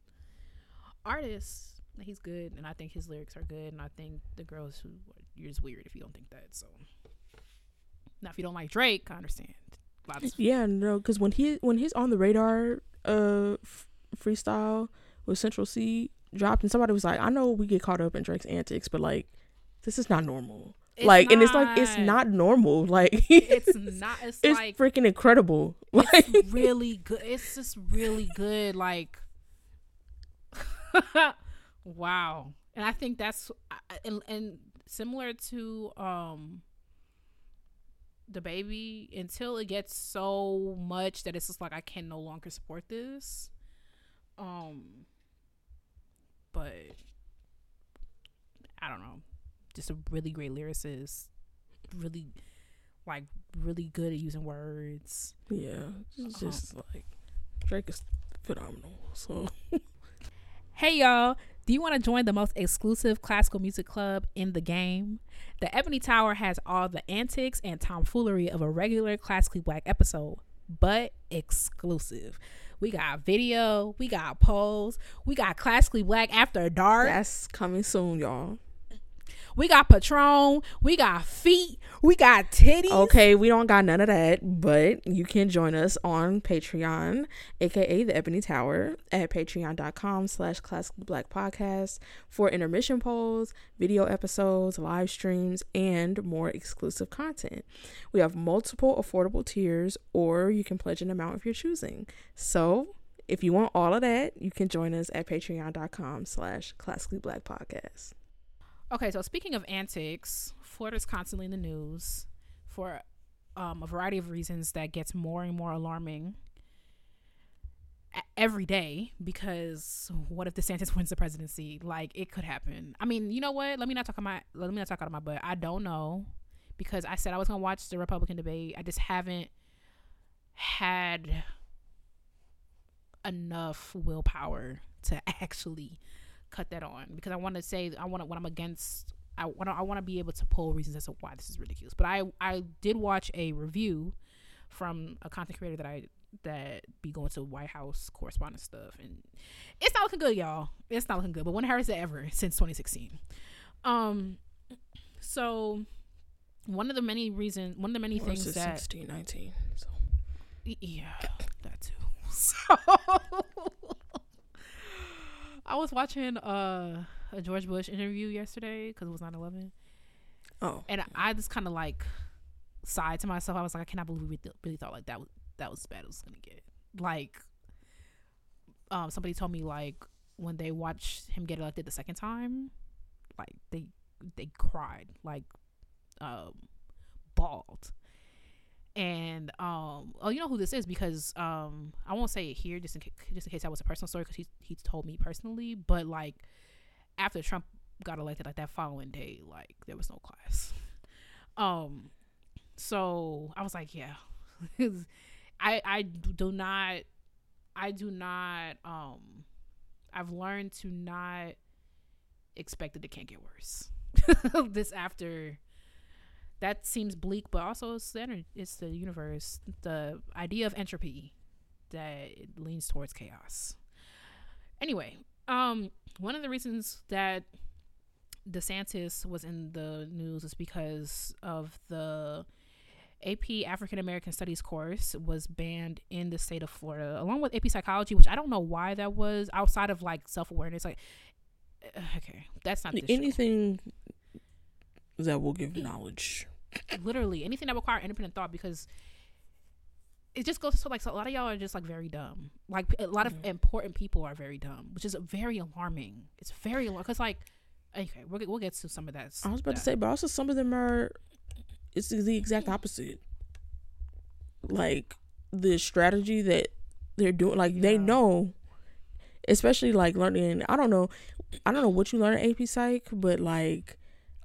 [SPEAKER 1] artists. He's good, and I think his lyrics are good, and I think the girls who you're just weird if you don't think that. So now, if you don't like Drake, I understand. Lots. <laughs>
[SPEAKER 2] Yeah, no, because when he when he's on the radar uh f- freestyle with Central Cee dropped, and somebody was like, "I know we get caught up in Drake's antics, but like, this is not normal."
[SPEAKER 1] It's
[SPEAKER 2] like, and it's like it's
[SPEAKER 1] not.
[SPEAKER 2] not normal. <laughs> Like,
[SPEAKER 1] It's not. It's, <laughs>
[SPEAKER 2] it's
[SPEAKER 1] like
[SPEAKER 2] freaking incredible. <laughs> Like,
[SPEAKER 1] really good. It's just really good. Like, wow. And I think that's and, and similar to um the baby until it gets so much that it's just like I can no longer support this. Um, but I don't know. Just a really great lyricist. Really, like, really good at using words.
[SPEAKER 2] yeah, it's just like Drake is phenomenal. So <laughs>
[SPEAKER 1] Hey y'all, do you want to join the most exclusive classical music club in the game? The Ebony Tower has all the antics and tomfoolery of a regular classically black episode, but exclusive. We got video, we got polls, we got classically black after dark,
[SPEAKER 2] that's coming soon, y'all.
[SPEAKER 1] We got Patron, we got feet, we got titties.
[SPEAKER 2] Okay, we don't got none of that, but you can join us on Patreon, aka the Ebony Tower, at patreon.com slash classically black podcast for intermission polls, video episodes, live streams, and more exclusive content. We have multiple affordable tiers, or you can pledge an amount if you're choosing. So if you want all of that, you can join us at patreon.com slash classically black podcast.
[SPEAKER 1] Okay, so speaking of antics, Florida's constantly in the news for um, a variety of reasons that gets more and more alarming every day because what if DeSantis <laughs> wins the presidency? Like it could happen. I mean, you know what? Let me not talk about my let me not talk out of my butt. I don't know because I said I was gonna watch the Republican debate. I just haven't had enough willpower to <laughs> actually cut that on because I want to say I want to when I'm against I want to I want to be able to pull reasons as to why this is ridiculous. But I I did watch a review from a content creator that I that be going to White House correspondence stuff and it's not looking good, y'all. It's not looking good. But when has it ever since 2016? Um, so one of the many reasons, one of the many
[SPEAKER 2] Or
[SPEAKER 1] things that
[SPEAKER 2] 16, 19, so.
[SPEAKER 1] Yeah, that too. <laughs> So I was watching uh, a George Bush interview yesterday because it was 9/11,
[SPEAKER 2] Oh,
[SPEAKER 1] and I just kind of like sighed to myself. I was like, I cannot believe we really, really thought like that was that was as bad it was gonna get. Like, um, somebody told me like when they watched him get elected the second time, like they they cried like um bawled and um oh you know who this is because um i won't say it here just in case just in case that was a personal story because he he told me personally but like after trump got elected like that following day like there was no class. Um so i was like yeah. <laughs> I i do not i do not um i've learned to not expect that it can't get worse. <laughs> This after that seems bleak, but also it's the ener- it's the universe, the idea of entropy that leans towards chaos. Anyway, Um, one of the reasons that DeSantis was in the news is because of the AP African American Studies course was banned in the state of Florida, along with AP Psychology, which I don't know why that was outside of like self awareness. Like, <sighs> okay, that's not
[SPEAKER 2] anything that will give knowledge.
[SPEAKER 1] Literally anything that require independent thought because it just goes to like so a lot of y'all are just like very dumb. Like a lot of important people are very dumb, which is very alarming. It's very alarming because like okay, we'll get, we'll get to some of that.
[SPEAKER 2] I was about that. to say, but also some of them are it's the exact opposite. Like the strategy that they're doing, like yeah. they know, especially like learning. I don't know, I don't know what you learn at AP Psych, but like,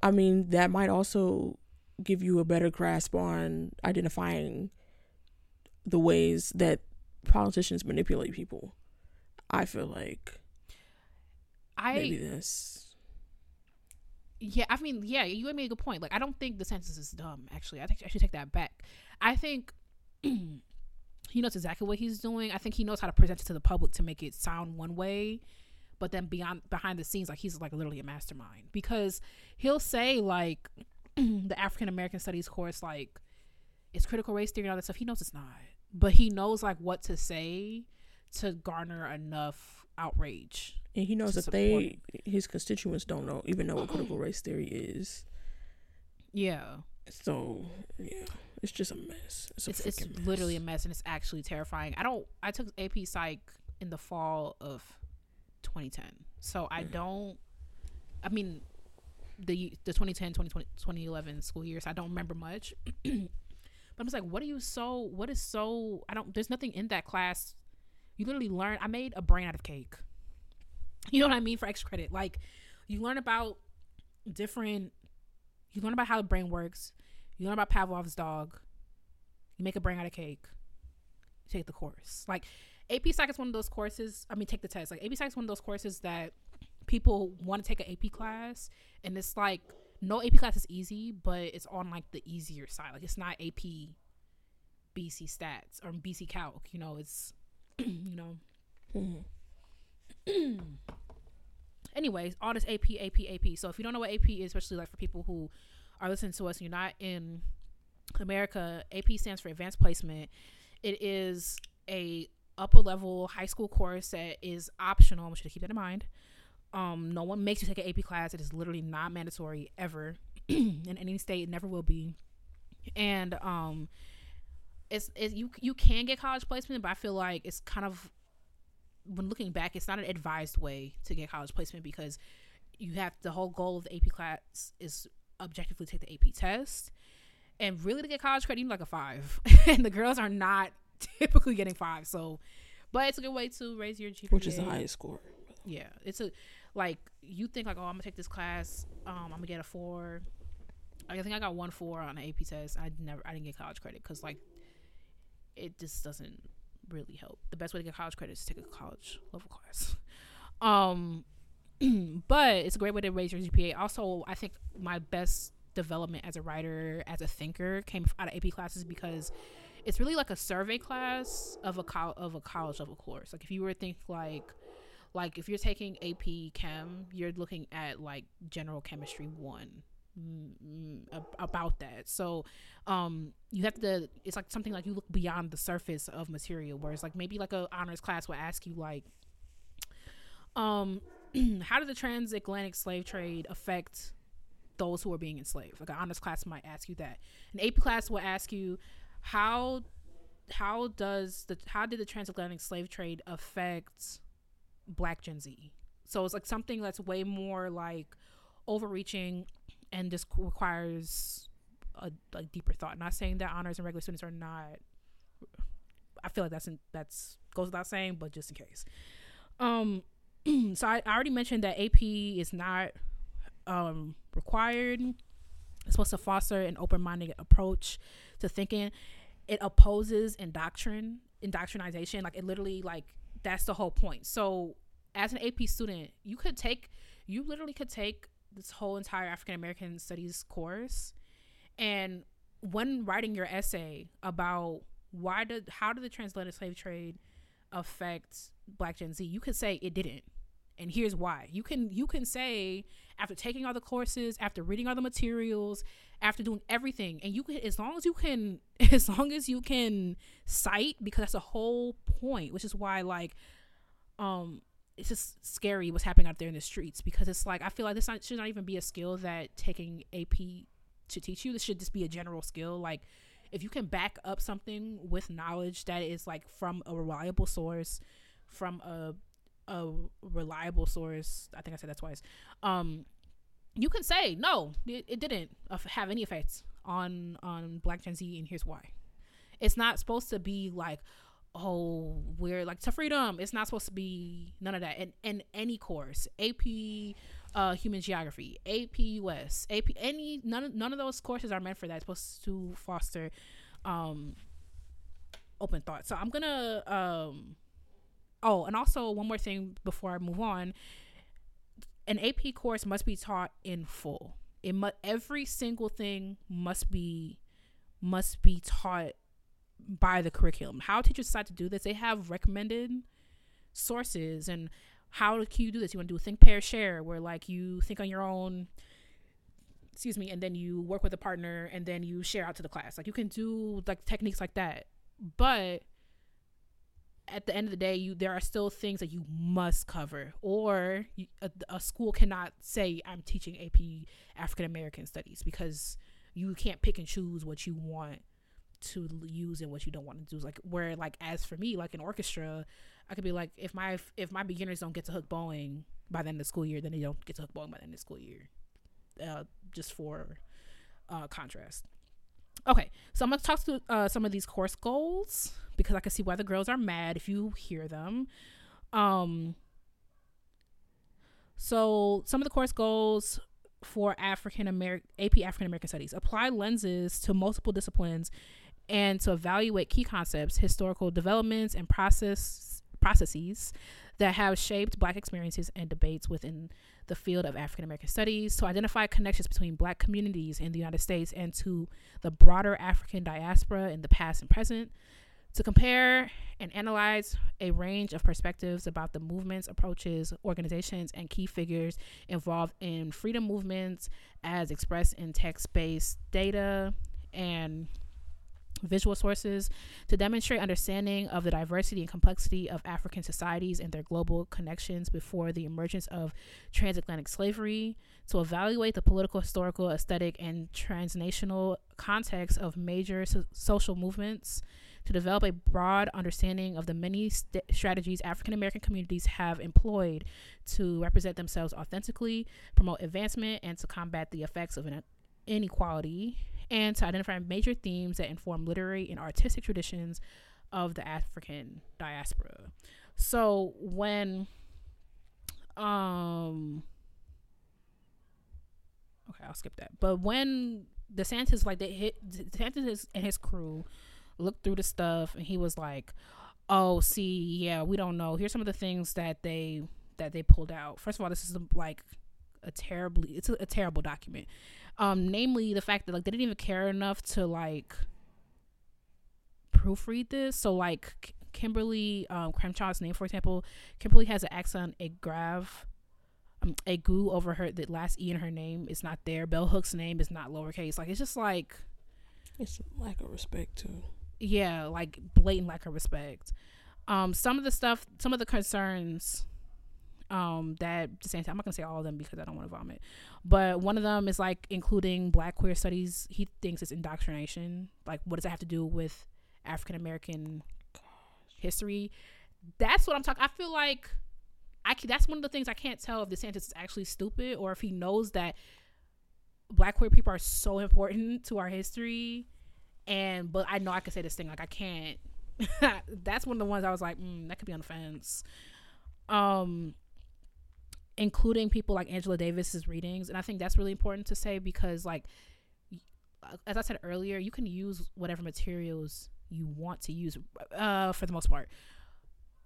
[SPEAKER 2] I mean, that might also give you a better grasp on identifying the ways that politicians manipulate people. I feel like
[SPEAKER 1] I maybe this yeah, I mean, yeah, you made a good point. Like, I don't think DeSantis is dumb. Actually, I think I should take that back. I think <clears throat> he knows exactly what he's doing. I think he knows how to present it to the public to make it sound one way, but then beyond behind the scenes, like he's like literally a mastermind because he'll say like <clears throat> the African American Studies course, like it's critical race theory and all that stuff. He knows it's not, but he knows like what to say to garner enough outrage
[SPEAKER 2] and he knows that they his constituents don't know even know what critical race theory is.
[SPEAKER 1] Yeah.
[SPEAKER 2] So yeah, it's just a mess.
[SPEAKER 1] It's a it's, it's mess. literally a mess, and it's actually terrifying. I don't. I took AP Psych in the fall of 2010, so I don't. I mean, the the 2010 2020, 2011 school years. I don't remember much. <clears throat> but I'm just like, what are you so? What is so? I don't. There's nothing in that class. You literally learn. I made a brain out of cake. You know what I mean for extra credit. Like you learn about different you learn about how the brain works. You learn about Pavlov's dog. You make a brain out of cake. You take the course. Like AP Psych is one of those courses. I mean, take the test. Like AP Psych is one of those courses that people want to take an AP class, and it's like no AP class is easy, but it's on like the easier side. Like it's not AP BC stats or BC calc. You know, it's <clears throat> you know. <clears throat> Anyways, all this AP, AP, AP. So if you don't know what AP is, especially like for people who are listening to us and you're not in America, AP stands for Advanced Placement. It is a upper level high school course that is optional. I want you to keep that in mind. Um, no one makes you take an AP class. It is literally not mandatory ever <clears throat> in any state. It never will be. And um, it's, it's you you can get college placement, but I feel like it's kind of when looking back, it's not an advised way to get college placement because you have the whole goal of the AP class is objectively take the AP test. And really to get college credit, you need like a five. <laughs> and the girls are not <laughs> typically getting five. So, but it's a good way to raise your GPA.
[SPEAKER 2] Which is the highest score.
[SPEAKER 1] Yeah. It's a, like, you think like, oh, I'm to take this class. Um, I'm to get a four. I think I got one four on the AP test. I never, I didn't get college credit because like, it just doesn't really help. The best way to get college credit is to take a college level class. <laughs> Um, <clears throat> but it's a great way to raise your GPA. Also, I think my best development as a writer, as a thinker, came out of AP classes because it's really like a survey class of a co- of a college level course. Like if you were to think like like if you're taking AP Chem, you're looking at like general chemistry one mm, about that. So um you have to it's like something like you look beyond the surface of material whereas like maybe like a honors class will ask you like um <clears throat> how did the transatlantic slave trade affect those who are being enslaved like an honors class might ask you that an ap class will ask you how how does the how did the transatlantic slave trade affect black gen z so it's like something that's way more like overreaching and this requires a like deeper thought. Not saying that honors and regular students are not. I feel like that's in, that's goes without saying, but just in case. Um, <clears throat> so I, I already mentioned that AP is not um required. It's supposed to foster an open-minded approach to thinking. It opposes indoctrin indoctrination. Like it literally like that's the whole point. So as an AP student, you could take you literally could take this whole entire African American studies course and when writing your essay about why did how did the transatlantic slave trade affect Black Gen Z, you could say it didn't, and here's why. You can you can say after taking all the courses after reading all the materials after doing everything and you can as long as you can <laughs> as long as you can cite because that's the whole point which is why like um it's just scary what's happening out there in the streets because it's like i feel like this not, should not even be a skill that taking ap should teach you. This should just be a general skill. Like if you can back up something with knowledge that is like from a reliable source from a a reliable source i think i said that twice um you can say no it, it didn't have any effects on on black gen z and here's why. It's not supposed to be like oh we're like to freedom. It's not supposed to be none of that. And in any course ap uh human geography ap us ap any none, none of those courses are meant for that. It's supposed to foster um open thought. So i'm gonna um oh and also one more thing before i move on an ap course must be taught in full it must every single thing must be must be taught by the curriculum. How teachers decide to do this, they have recommended sources and how can you do this? You want to do think, pair, share, where like you think on your own, excuse me, and then you work with a partner and then you share out to the class. Like you can do like techniques like that, but at the end of the day, you there are still things that you must cover, or you, a, a school cannot say I'm teaching AP African American Studies because you can't pick and choose what you want to use and what you don't want to do. Like where like as for me, like an orchestra, I could be like if my if my beginners don't get to hook bowing by the end of the school year, then they don't get to hook bowing by the end of the school year. Uh, just for uh, contrast. Okay, so I'm gonna talk to uh, some of these course goals because I can see why the girls are mad if you hear them. Um, so some of the course goals for African American AP African American Studies apply lenses to multiple disciplines and to evaluate key concepts, historical developments, and process processes that have shaped Black experiences and debates within the field of African American studies, to identify connections between Black communities in the United States and to the broader African diaspora in the past and present, to compare and analyze a range of perspectives about the movements, approaches, organizations, and key figures involved in freedom movements as expressed in text based data and visual sources to demonstrate understanding of the diversity and complexity of African societies and their global connections before the emergence of transatlantic slavery, to evaluate the political, historical, aesthetic, and transnational context of major so- social movements, to develop a broad understanding of the many st- strategies African American communities have employed to represent themselves authentically, promote advancement, and to combat the effects of inequality and to identify major themes that inform literary and artistic traditions of the African diaspora. So when um okay, I'll skip that. But when DeSantis like they hit DeSantis and his crew looked through the stuff and he was like, "Oh, see, yeah, we don't know. Here's some of the things that they that they pulled out. First of all, this is like a terribly it's a, a terrible document um namely the fact that like they didn't even care enough to like proofread this. So like kimberly um Crenshaws name for example kimberly has an accent a grave um, a goo over her the last e in her name is not there. Bell hook's name is not lowercase. Like it's just like
[SPEAKER 2] it's lack of respect too.
[SPEAKER 1] Yeah like blatant lack of respect. Um some of the stuff some of the concerns um that DeSantis, I'm not gonna say all of them because I don't want to vomit, but one of them is like including Black queer studies. He thinks it's indoctrination. Like, what does that have to do with African American history? That's what I'm talking. I feel like I can, that's one of the things I can't tell if DeSantis is actually stupid or if he knows that Black queer people are so important to our history. And but I know I can say this thing like I can't. <laughs> that's one of the ones I was like, mm, that could be on the fence. Um, including people like Angela Davis's readings, and I think that's really important to say because, like, as I said earlier, you can use whatever materials you want to use, uh, for the most part.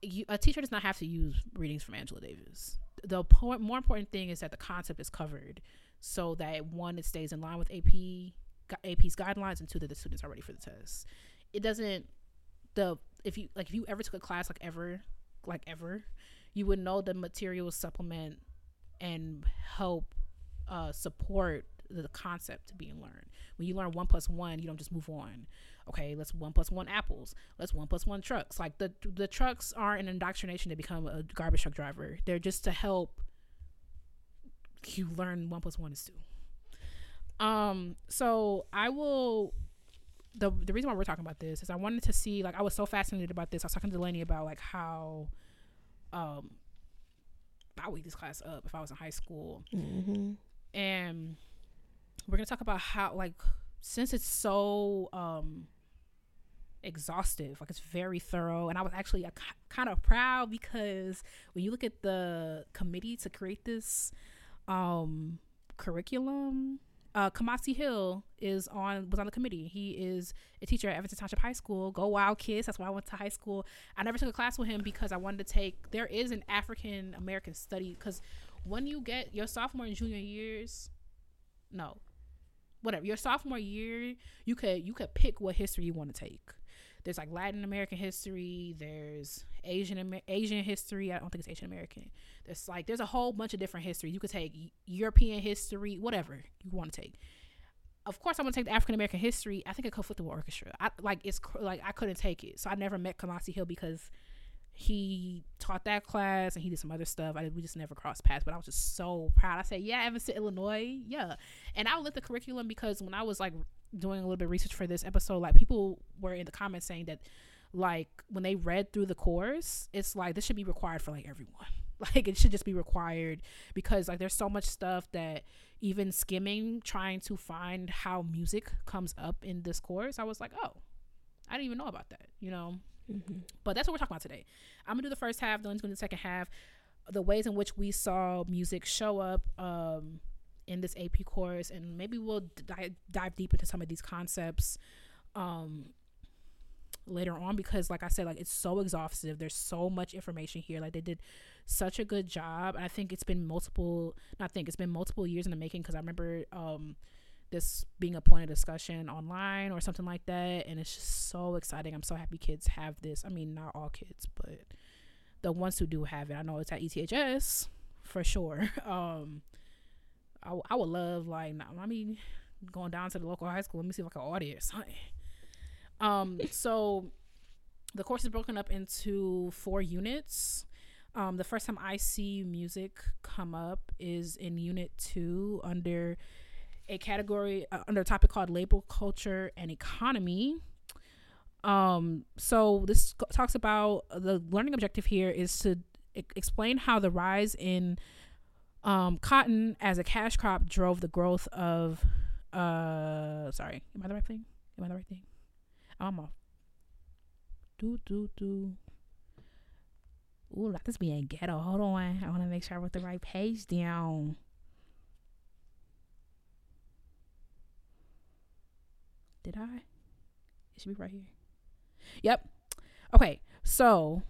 [SPEAKER 1] You, a teacher does not have to use readings from Angela Davis. The po- more important thing is that the concept is covered, so that one, it stays in line with AP AP's guidelines, and two, that the students are ready for the test. It doesn't the if you like if you ever took a class like ever like ever you would know the materials supplement and help uh, support the concept being learned. When you learn one plus one, you don't just move on. Okay, let's one plus one apples. Let's one plus one trucks. Like the the trucks aren't an indoctrination to become a garbage truck driver. They're just to help you learn one plus one is two. Um, so I will the the reason why we're talking about this is I wanted to see like I was so fascinated about this. I was talking to Delaney about like how um I would this class up if I was in high school. Mm-hmm. And we're gonna talk about how like since it's so um exhaustive like it's very thorough and i was actually uh, kind of proud because when you look at the committee to create this um curriculum uh, Kamasi Hill is on was on the committee. He is a teacher at Evanston Township High School. Go Wildkits. That's why I went to high school. I never took a class with him because I wanted to take. There is an African American study because when you get your sophomore and junior years, no, whatever your sophomore year, you could you could pick what history you want to take. There's like Latin American history. There's Asian Asian history. I don't think it's Asian American. There's like there's a whole bunch of different history. You could take European history, whatever you want to take. Of course, I'm gonna take the African American history. I think it conflicted with orchestra. I like it's like I couldn't take it, so I never met Kamasi Hill because he taught that class and he did some other stuff. I we just never crossed paths, but I was just so proud. I said, "Yeah, Evanston, Illinois, yeah." And I looked the curriculum because when I was like doing a little bit of research for this episode, like people were in the comments saying that like when they read through the course, it's like this should be required for like everyone. <laughs> Like it should just be required because like there's so much stuff that even skimming trying to find how music comes up in this course, I was like, "Oh, I didn't even know about that," you know. Mm-hmm. But that's what we're talking about today. I'm gonna do the first half. Dylan's gonna do the second half. The ways in which we saw music show up um, in this AP course, and maybe we'll di- dive deep into some of these concepts um, later on because, like I said, like it's so exhaustive. There's so much information here. Like they did such a good job. I think it's been multiple. Not think it's been multiple years in the making because I remember. Um, this being a point of discussion online or something like that and it's just so exciting i'm so happy kids have this i mean not all kids but the ones who do have it i know it's at eths for sure <laughs> um i, I would love like i mean going down to the local high school. Let me see if i can order it something um <laughs> so the course is broken up into four units. Um, the first time I see music come up is in Unit Two under a category uh, under a topic called labor culture and economy. Um, so this talks about the learning objective here is to explain how the rise in um, cotton as a cash crop drove the growth of uh sorry am i the right thing am i the right thing i'm off do do do Ooh, like this being ghetto. Hold on. I want to make sure I wrote the right page down. Did I? It should be right here. Yep. Okay. So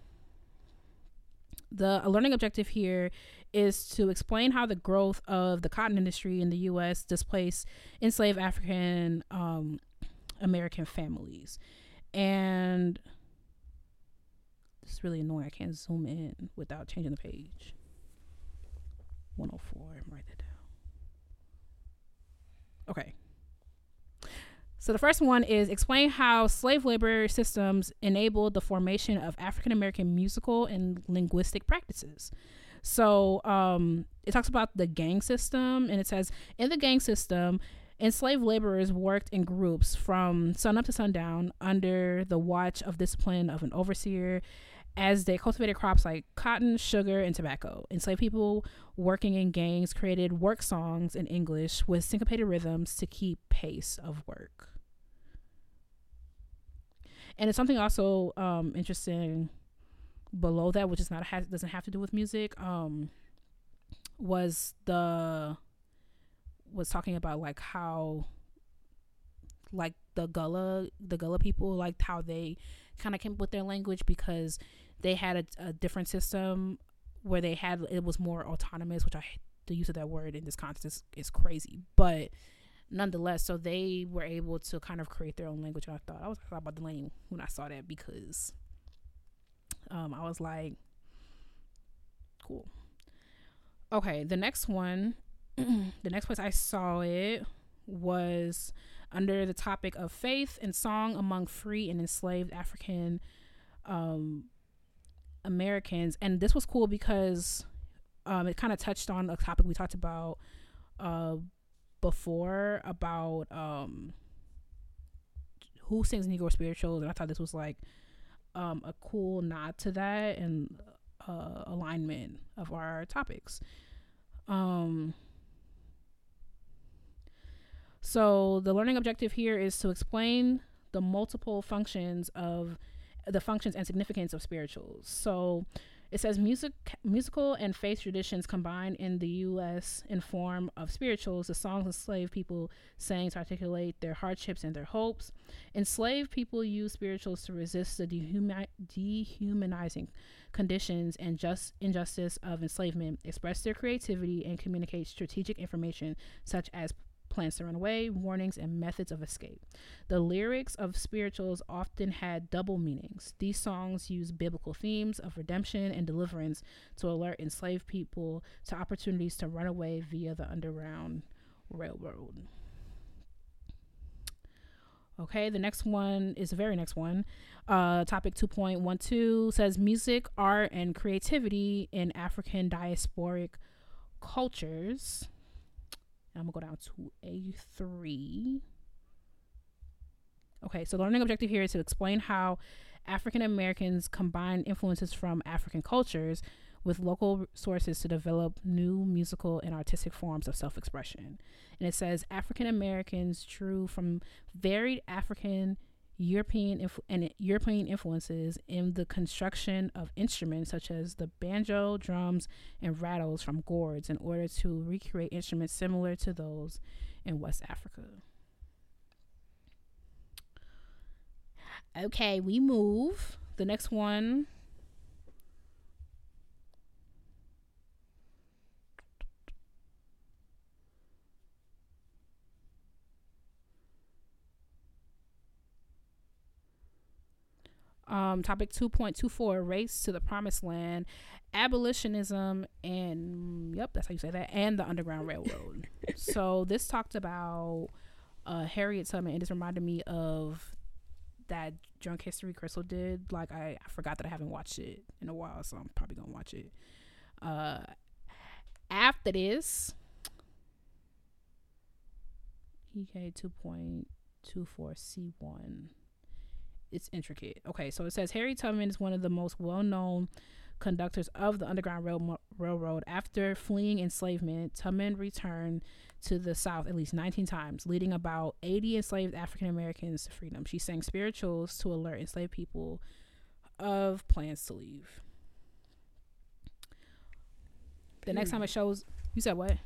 [SPEAKER 1] the learning objective here is to explain how the growth of the cotton industry in the U.S. displaced enslaved African um, American families, and this is really annoying. I can't zoom in without changing the page. 104. I'm write it down. Okay. So the first one is explain how slave labor systems enabled the formation of African American musical and linguistic practices. So um, it talks about the gang system, and it says in the gang system, enslaved laborers worked in groups from sunup to sundown under the watch of discipline of an overseer as they cultivated crops like cotton, sugar, and tobacco. Enslaved people working in gangs created work songs in English with syncopated rhythms to keep pace of work and it's something also um, interesting below that, which is not has doesn't have to do with music. Um, was the was talking about like how like the Gullah the Gullah people liked how they kind of came up with their language because they had a, a, different system where they had it was more autonomous, which I the use of that word in this context is, is crazy, but nonetheless, so they were able to kind of create their own language. And I thought I was about Delaney when I saw that because um, I was like, cool. Okay, the next one, <clears throat> the next place I saw it was under the topic of faith and song among free and enslaved African um, Americans. And this was cool because um, it kind of touched on a topic we talked about uh, before about um, who sings Negro spirituals. And I thought this was like um, a cool nod to that and uh, alignment of our topics. Um, so the learning objective here is to explain the multiple functions of the functions and significance of spirituals. So it says music, musical and faith traditions combined in the U.S. in form of spirituals. The songs enslaved people sang to articulate their hardships and their hopes. Enslaved people use spirituals to resist the dehumi- dehumanizing conditions and just injustice of enslavement, express their creativity, and communicate strategic information such as plans to run away, warnings, and methods of escape. The lyrics of spirituals often had double meanings. These songs use biblical themes of redemption and deliverance to alert enslaved people to opportunities to run away via the Underground Railroad. Okay, the next one is the very next one. Uh, topic 2.12 says music, art, and creativity in African diasporic cultures. I'm gonna go down to A3. Okay, so the learning objective here is to explain how African Americans combine influences from African cultures with local sources to develop new musical and artistic forms of self expression. And it says African Americans drew from varied African European inf- and European influences in the construction of instruments such as the banjo, drums, and rattles from gourds in order to recreate instruments similar to those in West Africa. Okay, we move. The next one Um, topic 2.24 Race to the Promised Land, Abolitionism, and yep, that's how you say that, and the Underground Railroad. <laughs> so this talked about uh, Harriet Tubman, and this reminded me of that Drunk History Crystal did. Like, I, I forgot that I haven't watched it in a while, so I'm probably gonna watch it. Uh, after this, EK 2.24C1 it's intricate. Okay, so it says Harry Tubman is one of the most well-known conductors of the Underground Rail- Railroad. After fleeing enslavement, Tubman returned to the South at least 19 times, leading about 80 enslaved African Americans to freedom. She sang spirituals to alert enslaved people of plans to leave. The next time it shows, you said what?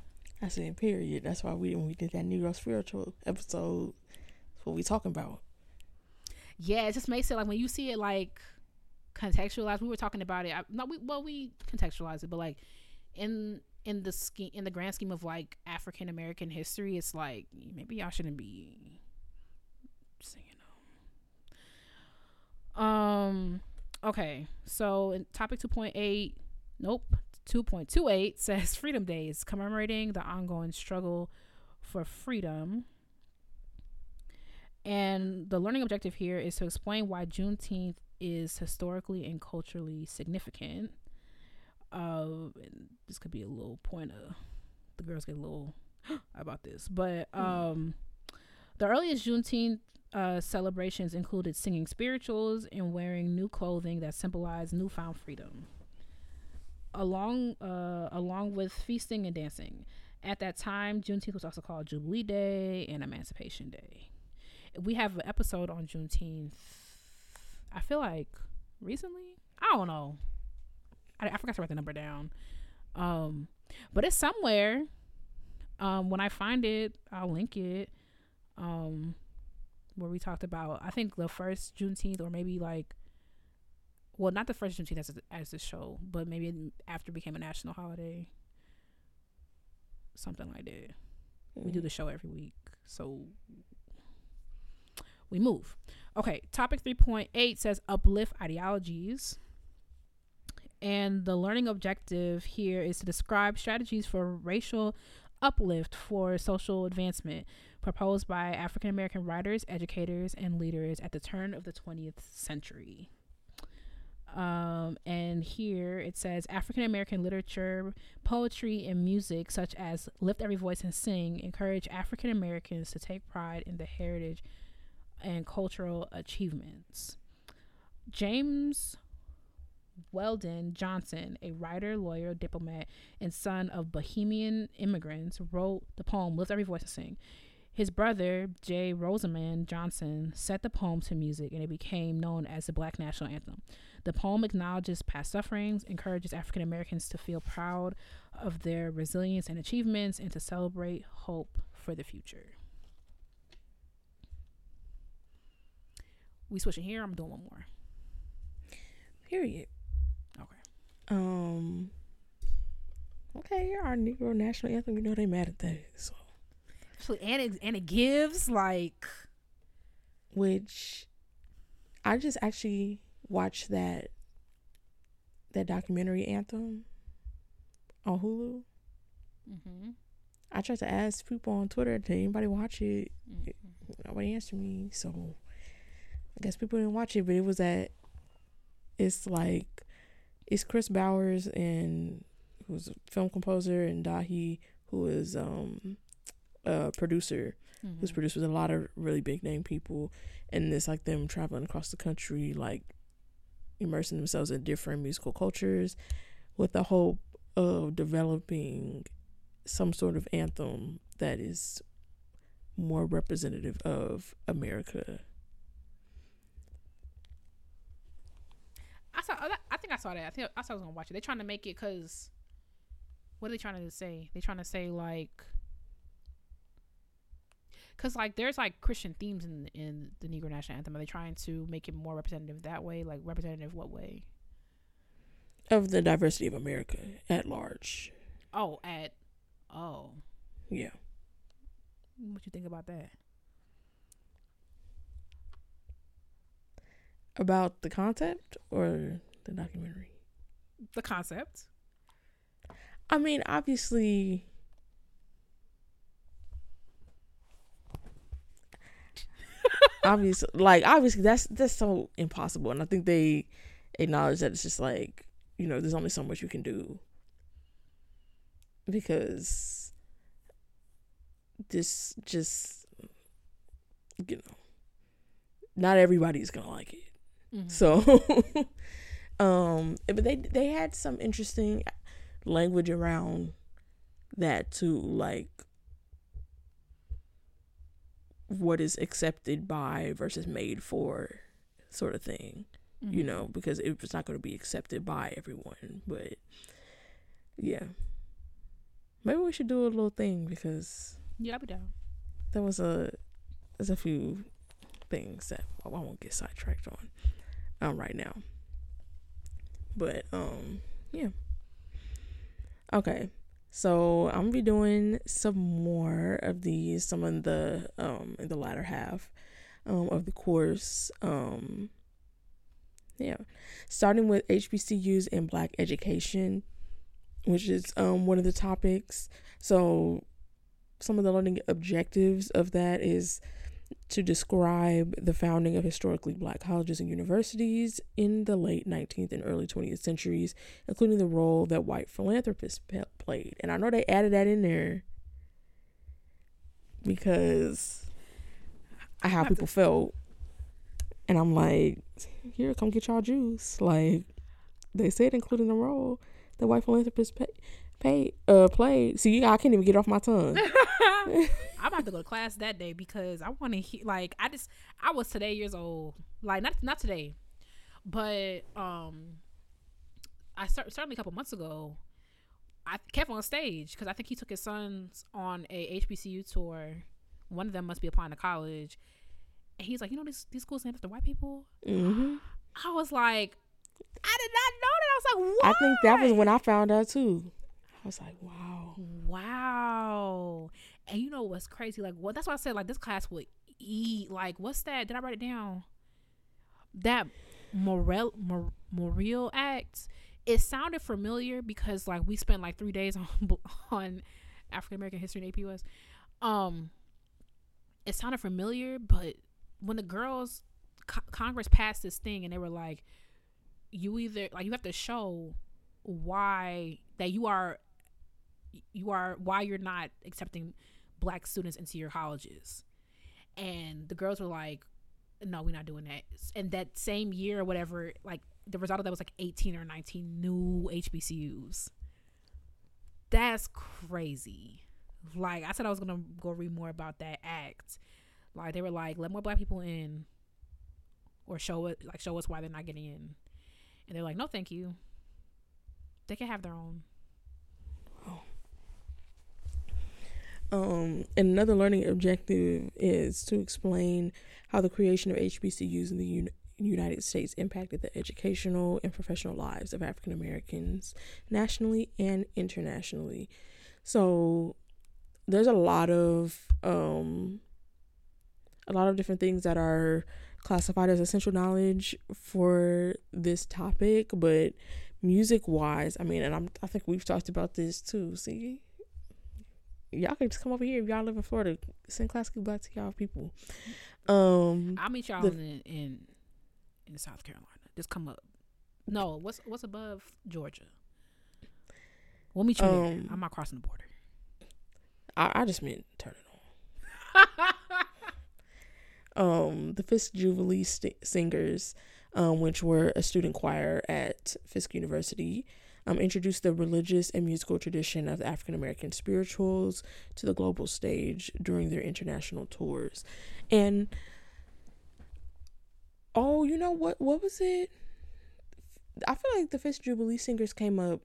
[SPEAKER 2] I said period. That's why we when we did that Negro spiritual episode, that's what we talking about
[SPEAKER 1] yeah, it just makes it like when you see it like contextualized. We were talking about it. I, no, we well we contextualize it, but like in in the scheme in the grand scheme of like African American history, it's like maybe y'all shouldn't be singing them. Um. Okay, so topic two point eight. Nope. 2.28 says <laughs> Freedom Days, commemorating the ongoing struggle for freedom and the learning objective here is to explain why Juneteenth is historically and culturally significant. Uh, this could be a little point of the girls get a little <gasps> about this, but hmm. um, the earliest Juneteenth uh, celebrations included singing spirituals and wearing new clothing that symbolized newfound freedom, along uh, along with feasting and dancing. At that time, Juneteenth was also called Jubilee Day and Emancipation Day we have an episode on Juneteenth. I feel like recently. I don't know. I, I forgot to write the number down. Um, but it's somewhere. Um, when I find it, I'll link it. Um, where we talked about I think the first Juneteenth or maybe like well not the first Juneteenth as as the show, but maybe after it became a national holiday. Something like that. Mm. We do mm. the show every week, so we move. Okay, topic 3.8 says uplift ideologies. and the learning objective here is to describe strategies for racial uplift for social advancement proposed by African American writers, educators, and leaders at the turn of the 20th century. Um, and here it says African American literature, poetry, and music, such as Lift Every Voice and Sing, encourage African Americans to take pride in the heritage and cultural achievements. James Weldon Johnson, a writer, lawyer, diplomat, and son of Bahamian immigrants, wrote the poem Lift Every Voice and Sing. His brother, J. Rosamond Johnson, set the poem to music and it became known as the Black National Anthem. The poem acknowledges past sufferings, encourages African Americans to feel proud of their resilience and achievements, and to celebrate hope for the future. We switching here. I'm doing one more.
[SPEAKER 2] Period.
[SPEAKER 1] Okay.
[SPEAKER 2] Um. Okay, you're our Negro national anthem. You know they mad at that. So,
[SPEAKER 1] So and it and it gives like
[SPEAKER 2] which I just actually watched that that documentary anthem on Hulu.
[SPEAKER 1] mm-hmm,
[SPEAKER 2] I tried to ask people on Twitter, did anybody watch it? Nobody answered me, so I guess people didn't watch it. But it was at it's like it's Kris Bowers and who's a film composer and Dahi who is um a producer
[SPEAKER 1] mm-hmm.
[SPEAKER 2] who's produced with a lot of really big name people and it's like them traveling across the country like immersing themselves in different musical cultures with the hope of developing some sort of anthem that is more representative of America.
[SPEAKER 1] Saw. I think I saw that. I think I saw I was gonna watch it. They're trying to make it because. What are they trying to say? They're trying to say like. Cause like there's like Christian themes in in the Negro National Anthem. Are they trying to make it more representative that way? Like representative what way?
[SPEAKER 2] Of the diversity of America at large.
[SPEAKER 1] Oh, at oh,
[SPEAKER 2] Yeah.
[SPEAKER 1] what you think about that?
[SPEAKER 2] About the concept or the documentary?
[SPEAKER 1] The concept.
[SPEAKER 2] I mean, obviously, obviously, like obviously, that's that's so impossible, and I think they acknowledge that it's just like you know, there's only so much you can do because this just you know, not everybody's gonna like it.
[SPEAKER 1] Mhm.
[SPEAKER 2] So, <laughs> um, but they they had some interesting language around that too, like what is accepted by versus made for, sort of thing. You
[SPEAKER 1] Mhm.
[SPEAKER 2] know, because it was not going to be accepted by everyone, but yeah, maybe we should do a little thing because
[SPEAKER 1] Yeah, I'll be down.
[SPEAKER 2] there was a there's a few things that I won't get sidetracked on um right now. But um yeah. Okay. So I'm gonna be doing some more of these, some of the um in the latter half um of the course. Um yeah. Starting with HBCUs and black education, which is um one of the topics. So some of the learning objectives of that is to describe the founding of historically black colleges and universities in the late 19th and early 20th centuries, including the role that white philanthropists played. And I know they added that in there because I how people felt. And I'm like, here, come get y'all juice. Like, they said, including the role that white philanthropists pay, pay, uh, played. See, I can't even get off my tongue. <laughs> <laughs>
[SPEAKER 1] I'm about to go to class that day because I want to hear. Like, I just I was today years old. Like, not not today, but um, I start, certainly a couple months ago. I KevOnStage because I think he took his sons on a HBCU tour. One of them must be applying to college, and he's like, you know, these these schools named after white people.
[SPEAKER 2] hmm
[SPEAKER 1] I was like, I did not know that. I was like, what?
[SPEAKER 2] I think that was when I found out too. I was like, wow.
[SPEAKER 1] Wow. And you know what's crazy? Like, what? That's why I said like this class would eat. Like, what's that? Did I write it down? That Morrill Mor- Memorial Act it sounded familiar because like we spent like three days <laughs> on on African American history in AP. Um, it sounded familiar, but when the girls co- Congress passed this thing and they were like, you either like you have to show why that you are you are why you're not accepting black students into your colleges. And the girls were like no we're not doing that. And that same year or whatever like the result of that was like 18 or 19 new hbcus that's crazy. Like i said i was gonna go read more about that act. Like they were like let more black people in or show it like show us why they're not getting in. And they're like no thank you. They can have their own
[SPEAKER 2] Um, and another learning objective is to explain how the creation of HBCUs in the Un- United States impacted the educational and professional lives of African Americans nationally and internationally. So there's a lot of um, a lot of different things that are classified as essential knowledge for this topic, but music wise, I mean, and I'm I think we've talked about this too. See, y'all can just come over here if y'all live in Florida. Send classically black to y'all people. Um,
[SPEAKER 1] I'll meet y'all
[SPEAKER 2] the-
[SPEAKER 1] in, in in South Carolina. Just come up. No, what's what's above Georgia? We'll meet you there.
[SPEAKER 2] Um,
[SPEAKER 1] I'm not crossing the border.
[SPEAKER 2] I, I just meant turn it on. <laughs> Um, the Fisk Jubilee st- Singers, um, which were a student choir at Fisk University, um, introduced the religious and musical tradition of African American spirituals to the global stage during their international tours. And oh, you know what? What was it? I feel like the Fisk Jubilee Singers came up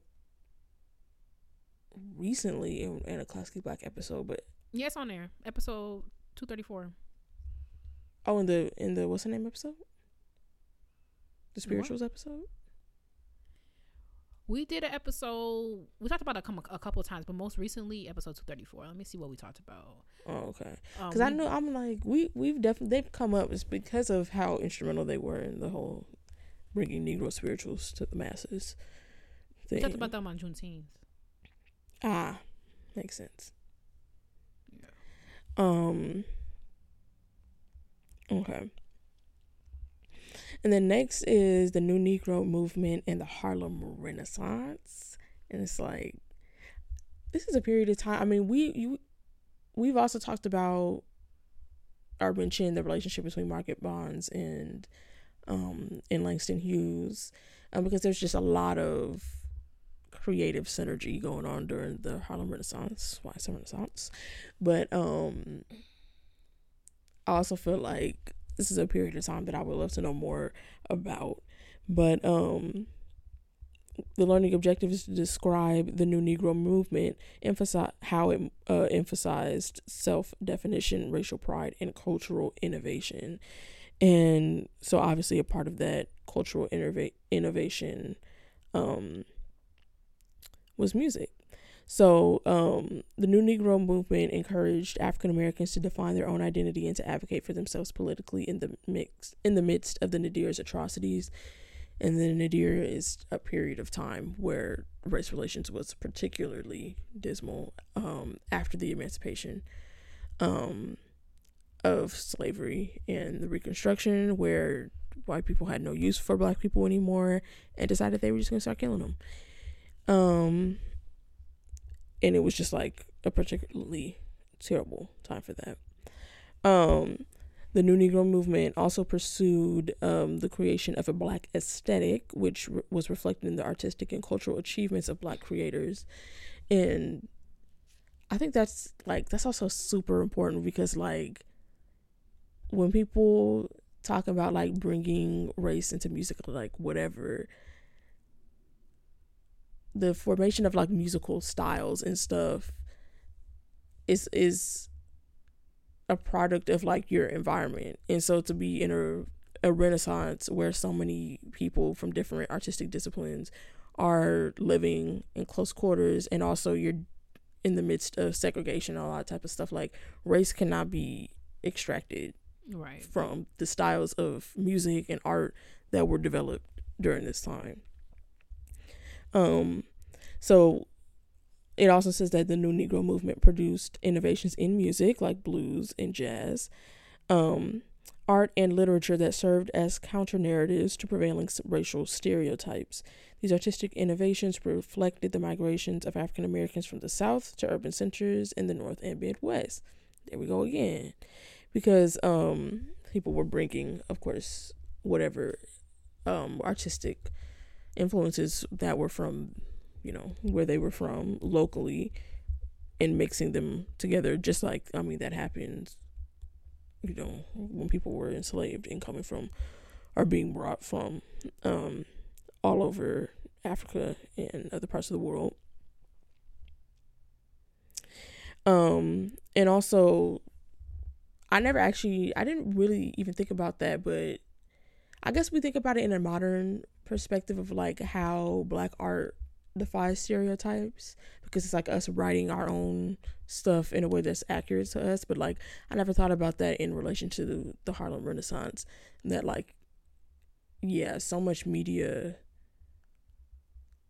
[SPEAKER 2] recently in, in a classically black episode, but
[SPEAKER 1] yeah, it's on there. Episode two thirty four.
[SPEAKER 2] oh, in the in the what's the name episode? The spirituals episode.
[SPEAKER 1] We did an episode. We talked about it a, couple- a couple of times, but most recently, episode two thirty four. Let me see what we talked about.
[SPEAKER 2] Oh, okay.
[SPEAKER 1] Um,
[SPEAKER 2] Because I
[SPEAKER 1] we-
[SPEAKER 2] know I'm like we we've definitely they've come up it's because of how instrumental they were in the whole bringing Negro spirituals to the masses.
[SPEAKER 1] we talked about them on Juneteenth.
[SPEAKER 2] ah, makes sense.
[SPEAKER 1] Yeah.
[SPEAKER 2] Um. Okay. And then next is the New Negro movement and the Harlem Renaissance, and it's like this is a period of time. I mean, we you we've also talked about or mentioned the relationship between Margaret Bonds and um and Langston Hughes, um, because there's just a lot of creative synergy going on during the Harlem Renaissance. Why a Renaissance? But um I also feel like this is a period of time that I would love to know more about. But um the learning objective is to describe the new Negro movement, emphasize how it uh, emphasized self definition, racial pride, and cultural innovation. And so, obviously, a part of that cultural innova- innovation um, was music. So, um, the New Negro movement encouraged African Americans to define their own identity and to advocate for themselves politically in the mix in the midst of the Nadir's atrocities. And the Nadir is a period of time where race relations was particularly dismal um, after the emancipation um, of slavery and the Reconstruction, where white people had no use for black people anymore and decided they were just going to start killing them. Um, and it was just like a particularly terrible time for that. Um, the New Negro movement also pursued um, the creation of a black aesthetic, which re- was reflected in the artistic and cultural achievements of black creators. And I think that's like, that's also super important because, like, when people talk about like bringing race into music, like whatever, the formation of like musical styles and stuff is is a product of like your environment and so to be in a, a renaissance where so many people from different artistic disciplines are living in close quarters and also you're in the midst of segregation and all that type of stuff like race cannot be extracted
[SPEAKER 1] Right.
[SPEAKER 2] from the styles of music and art that were developed during this time. Um, so it also says that the new Negro movement produced innovations in music like blues and jazz, um, art and literature that served as counter narratives to prevailing racial stereotypes. These artistic innovations reflected the migrations of African Americans from the South to urban centers in the North and Midwest. There we go again. Because um, people were bringing, of course, whatever um, artistic influences that were from you know, where they were from locally and mixing them together, just like, I mean, that happens, you know, when people were enslaved and coming from or being brought from um, all over Africa and other parts of the world. Um, and also, I never actually, I didn't really even think about that, but I guess we think about it in a modern perspective of like how black art defies stereotypes because it's like us writing our own stuff in a way that's accurate to us. But like, I never thought about that in relation to the, the Harlem Renaissance. That like, yeah, so much media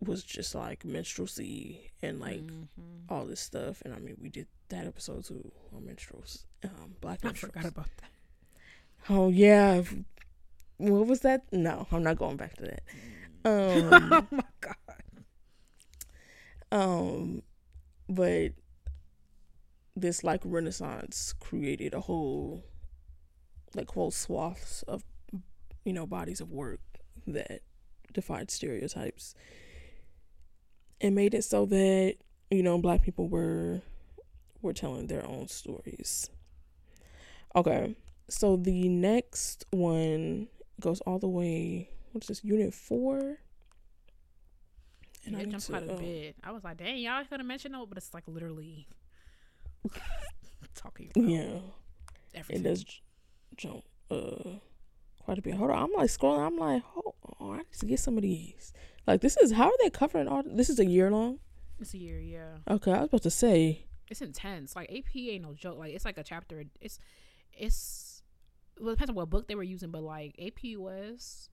[SPEAKER 2] was just like minstrelsy and like mm-hmm. all this stuff. And I mean, we did that episode too on minstrels, um, black minstrels.
[SPEAKER 1] I forgot about that.
[SPEAKER 2] Oh yeah, what was that? No, I'm not going back to that. Um, <laughs> oh my god. Um, but this like Renaissance created a whole like whole swaths of you know bodies of work that defied stereotypes and made it so that you know black people were were telling their own stories. Okay, so the next one goes all the way. What's this? Unit four.
[SPEAKER 1] And it jumped quite a uh, bit. I was like, dang, y'all gonna mention it, but it's like literally <laughs> talking.
[SPEAKER 2] yeah, everything. it does jump uh quite a bit. Hold on, I'm like scrolling. I'm like, oh, on, I need to get some of these. Like, this is how are they covering all? This is a year long.
[SPEAKER 1] It's a year, yeah.
[SPEAKER 2] Okay, I was about to say
[SPEAKER 1] it's intense. Like AP ain't no joke. Like it's like a chapter. It's it's well, it depends on what book they were using, but like AP was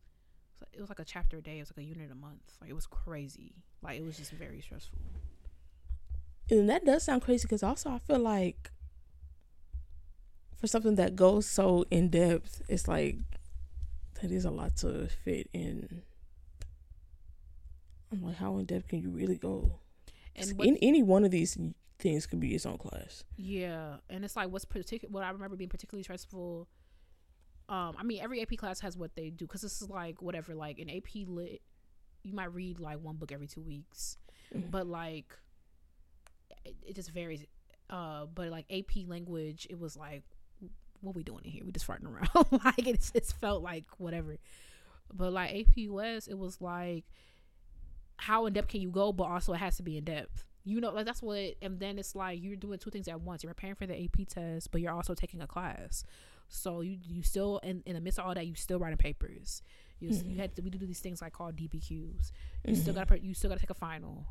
[SPEAKER 1] it was like a chapter a day. It was like a unit a month. Like it was crazy. Like it was just very stressful.
[SPEAKER 2] And that does sound crazy because also I feel like for something that goes so in depth, it's like that is a lot to fit in. I'm like, how in depth can you really go? And in any one of these things could be its own class.
[SPEAKER 1] Yeah, and it's like what's particular. What I remember being particularly stressful um i mean every ap class has what they do because this is like whatever like an ap lit you might read like one book every two weeks. Mm-hmm. but like it, it, just varies. Uh but like ap language it was like what we doing in here? We just farting around. <laughs> Like it's it's felt like whatever. But like ap US, it was like how in depth can you go? But also it has to be in depth you know like that's what and then it's like you're doing two things at once. You're preparing for the ap test but you're also taking a class so you you still in, in the midst of all that you still writing papers. You, mm-hmm. you had to we do these things like called DBQs. You mm-hmm. still got to you still got to take a final.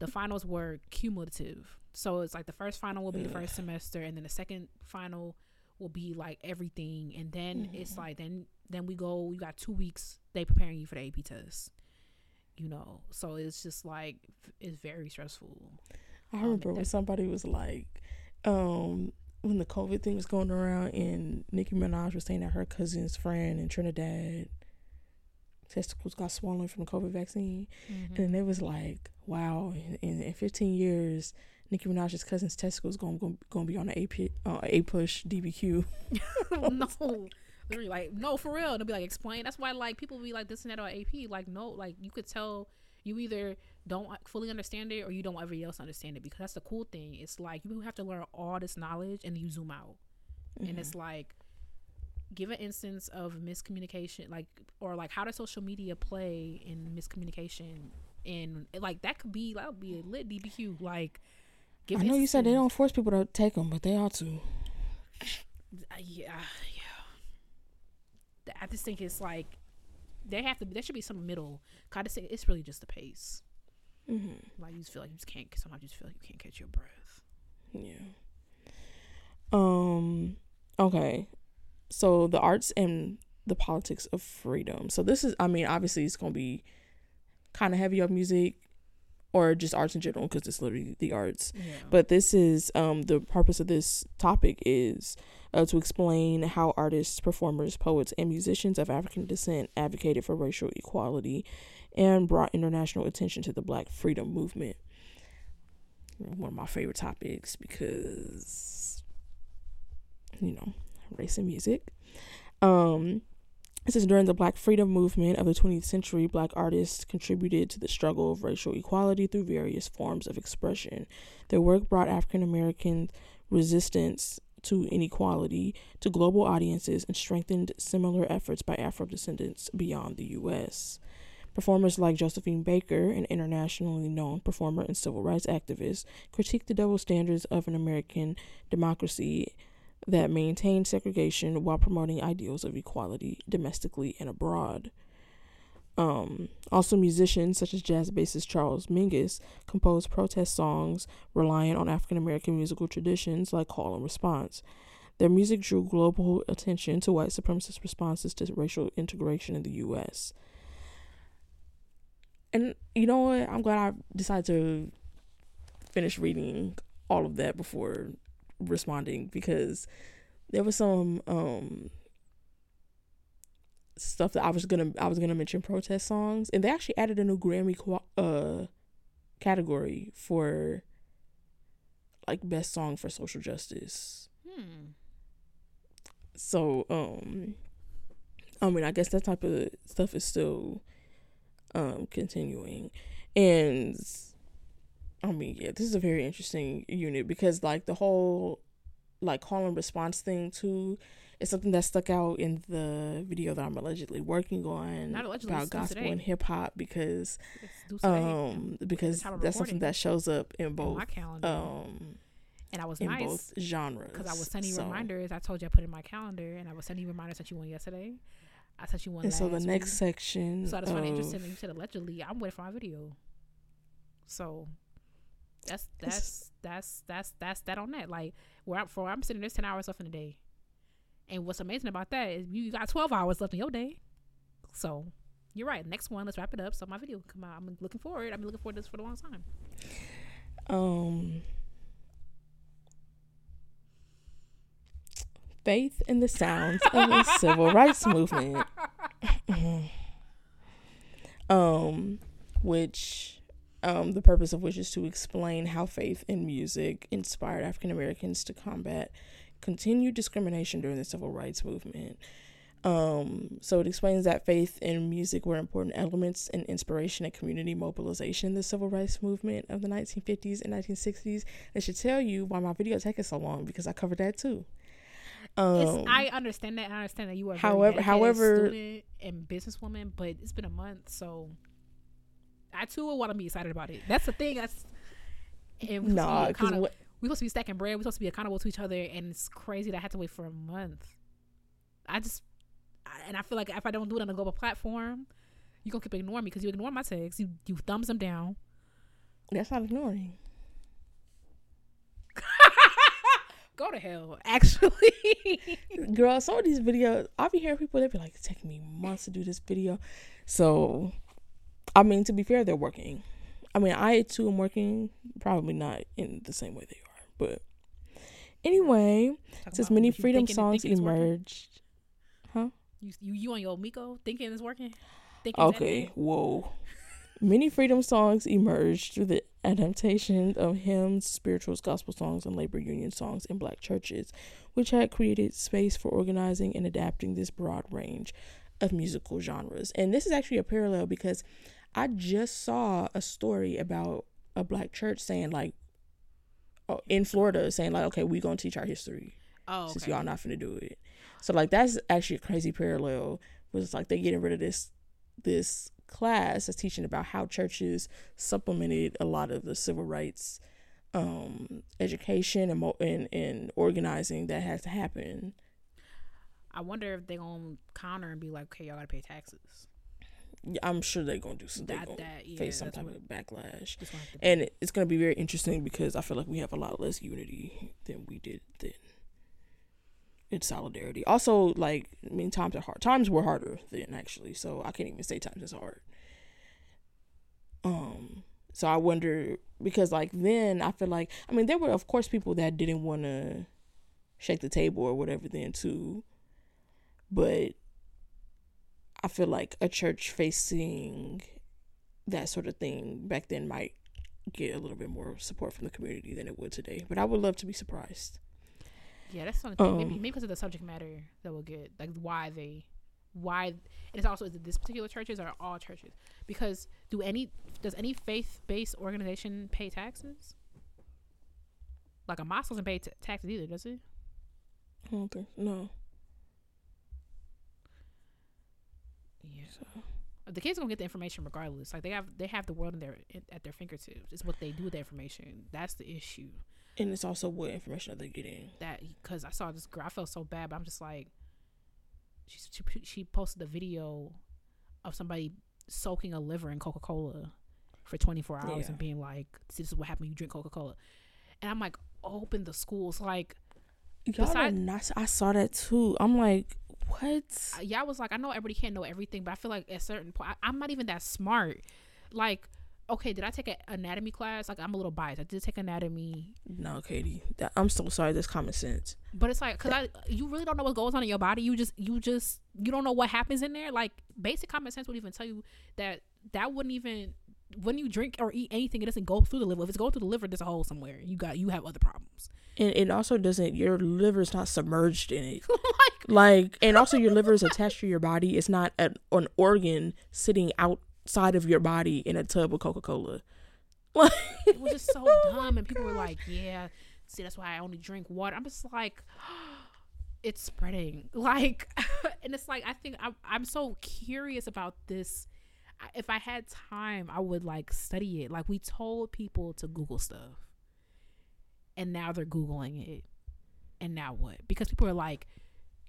[SPEAKER 1] The finals were cumulative, so it's like the first final will be the first semester, and then the second final will be like everything, and then mm-hmm. it's like then then we go. You got two weeks. They preparing you for the AP test. You know, so it's just like it's very stressful.
[SPEAKER 2] I remember um, when somebody was like, um, when the COVID thing was going around, and Nicki Minaj was saying that her cousin's friend in Trinidad testicles got swollen from the COVID vaccine, mm-hmm. and it was like, wow, in, in 15 years, Nicki Minaj's cousin's testicles going going going to be on the AP uh, APUSH DBQ. <laughs>
[SPEAKER 1] no. Literally, like, no, for real. They'll be like, explain. That's why, like, people be like this and that on AP. Like, no, like, you could tell you either don't fully understand it or you don't want everybody else understand it because that's the cool thing. It's like you have to learn all this knowledge and you zoom out. Mm-hmm. And it's mm-hmm. like give an instance of miscommunication like or like how does social media play in miscommunication and like that could be that would be a lit DBQ like
[SPEAKER 2] I know you said they don't force people to take them but they ought to
[SPEAKER 1] uh, yeah yeah I just think it's like they have to. There should be some middle. I just think it's really just the pace. Mm-hmm. Like you just feel like you just can't. Sometimes you just feel like you can't catch your breath.
[SPEAKER 2] Yeah. Um. Okay. So the arts and the politics of freedom. So this is. I mean, obviously, it's gonna be kind of heavy on music. or just arts in general because it's literally the arts.
[SPEAKER 1] Yeah.
[SPEAKER 2] But this is um the purpose of this topic is uh, to explain how artists, performers, poets, and musicians of African descent advocated for racial equality and brought international attention to the Black freedom movement. One of my favorite topics because you know race and music. Um, this is during the Black Freedom Movement of the 20th century, Black artists contributed to the struggle of racial equality through various forms of expression. Their work brought African American resistance to inequality to global audiences and strengthened similar efforts by Afro descendants beyond the U.S. Performers like Josephine Baker, an internationally known performer and civil rights activist, critiqued the double standards of an American democracy that maintained segregation while promoting ideals of equality domestically and abroad. Um, also, musicians such as jazz bassist Charles Mingus composed protest songs relying on African American musical traditions like call and response. Their music drew global attention to white supremacist responses to racial integration in the U.S. And you know what? I'm glad I decided to finish reading all of that before responding because there was some um stuff that I was gonna I was gonna mention protest songs and they actually added a new Grammy uh category for like best song for social justice.
[SPEAKER 1] Hmm.
[SPEAKER 2] So um I mean I guess that type of stuff is still um continuing and I mean, yeah, this is a very interesting unit because like the whole like call and response thing too is something that stuck out in the video that I'm allegedly working on
[SPEAKER 1] Not allegedly,
[SPEAKER 2] about gospel
[SPEAKER 1] today.
[SPEAKER 2] and hip hop because
[SPEAKER 1] It's due today.
[SPEAKER 2] um because that's something that shows up in both
[SPEAKER 1] my calendar.
[SPEAKER 2] um
[SPEAKER 1] and I was
[SPEAKER 2] in
[SPEAKER 1] nice
[SPEAKER 2] both genres
[SPEAKER 1] because I was sending
[SPEAKER 2] So-
[SPEAKER 1] reminders. I told you I put in my calendar, and I was sending you reminders. that you one yesterday. I sent you one.
[SPEAKER 2] And so the next
[SPEAKER 1] week.
[SPEAKER 2] section
[SPEAKER 1] So I just find it interesting that you said allegedly. I'm waiting for my video. So that's that's that's that's that's that on that. Like where I'm for I'm sitting there's ten hours left in the day. And what's amazing about that is you got twelve hours left in your day. So you're right. Next one, let's wrap it up. So my video will come out. I'm looking forward. I've been looking forward to this for a long time.
[SPEAKER 2] um faith in the sounds of the civil rights movement. <laughs> Um which um the purpose of which is to explain how faith in music inspired African Americans to combat continued discrimination during the civil rights movement. Um so it explains that faith and music were important elements in inspiration and community mobilization in the civil rights movement of the 1950s and 1960s it should tell you why my video taking so long because I covered that too um
[SPEAKER 1] I understand that. I understand that you are
[SPEAKER 2] however-
[SPEAKER 1] very
[SPEAKER 2] however-
[SPEAKER 1] student and businesswoman, but it's been a month, so I too will want to be excited about it. That's the thing. That's and we're supposed to be
[SPEAKER 2] nah because
[SPEAKER 1] we're supposed to be stacking bread. We're supposed to be accountable to each other, and it's crazy that I had to wait for a month. I just, I- and I feel like if I don't do it on a global platform, you gonna keep ignoring me because you ignore my texts. You you thumbs them down.
[SPEAKER 2] that's not ignoring
[SPEAKER 1] Go to hell. <laughs> Actually,
[SPEAKER 2] girl some of these videos. I'll be hearing people they be like it's taking me months to do this video. So i mean to be fair they're working. I mean i too am working. Probably not in the same way they are but anyway
[SPEAKER 1] Talk
[SPEAKER 2] since many freedom songs
[SPEAKER 1] thinking it's working.
[SPEAKER 2] emerged
[SPEAKER 1] You, you you on your Miko thinking it's working? Thinking
[SPEAKER 2] okay whoa. Many freedom songs emerged through the adaptation of hymns spirituals gospel songs and labor union songs in black churches which had created space for organizing and adapting this broad range of musical genres. And this is actually a parallel because I just saw a story about a black church saying like oh, in Florida saying like okay, we're going to teach our history
[SPEAKER 1] Oh,
[SPEAKER 2] since y'all not finna do it. So like that's actually a crazy parallel. Was like they getting rid of this this class that's teaching about how churches supplemented a lot of the civil rights um education and and, and organizing that has to happen.
[SPEAKER 1] I wonder if they're gonna counter and be like, okay, y'all gotta pay taxes.
[SPEAKER 2] Yeah, I'm sure they're gonna do some.
[SPEAKER 1] That that yeah,
[SPEAKER 2] face some type
[SPEAKER 1] what-
[SPEAKER 2] of backlash,
[SPEAKER 1] that's what I have to do.
[SPEAKER 2] and it's gonna be very interesting because I feel like we have a lot less unity than we did then. In solidarity, also like I mean, times are hard. Times were harder then actually, so I can't even say times is hard. Um, So I wonder because like then I feel like I mean there were of course people that didn't want to shake the table or whatever then too. But I feel like a church facing that sort of thing back then might get a little bit more support from the community than it would today. But I would love to be surprised.
[SPEAKER 1] Yeah, that's something.
[SPEAKER 2] Um,
[SPEAKER 1] maybe maybe because of the subject matter that we'll get like why they why and it's also is it this particular churches or all churches because do any does any faith based organization pay taxes? Like a mosque doesn't pay t- taxes either, does it?
[SPEAKER 2] I don't think no.
[SPEAKER 1] Yeah.
[SPEAKER 2] So
[SPEAKER 1] The kids gonna get the information regardless. Like they have they have the world in their at their fingertips. It's what they do with the information. That's the issue.
[SPEAKER 2] And it's also what information are they getting?
[SPEAKER 1] that because I saw this girl, I felt so bad, but I'm just like, she she, she posted a video of somebody soaking a liver in Coca Cola for 24 hours
[SPEAKER 2] Yeah.
[SPEAKER 1] and being like, "This is what happened when you drink Coca Cola," and I'm like, open the schools, like,
[SPEAKER 2] Y'all
[SPEAKER 1] Beside-
[SPEAKER 2] are not. I saw that too. I'm like, what?
[SPEAKER 1] Uh, yeah, I was like, I know everybody can't know everything, but I feel like at certain point, I, I'm not even that smart. Like, okay, did I take an anatomy class? Like, I'm a little biased. I did take anatomy,
[SPEAKER 2] No, Katie. That, I'm so sorry. That's common sense.
[SPEAKER 1] But it's like, cause I, you really don't know what goes on in your body. You just, you just, you don't know what happens in there. Like basic common sense would even tell you that that wouldn't even, when you drink or eat anything, it doesn't go through the liver. If it's going through the liver, there's a hole somewhere. You got, you have other problems.
[SPEAKER 2] And it also doesn't. Your liver's not submerged in it. <laughs>
[SPEAKER 1] like,
[SPEAKER 2] Like, and also your liver is attached to your body. It's not an, an organ sitting outside of your body in a tub of Coca Cola. Like, <laughs>
[SPEAKER 1] it was just so <laughs> oh dumb. And people were like, yeah, see, that's why I only drink water. I'm just like, <gasps> it's spreading. <laughs> Like, and it's like, I think I'm, I'm so curious about this. If I had time, I would like study it. Like, we told people to Google stuff, and now they're Googling it. And now what? Because people are like,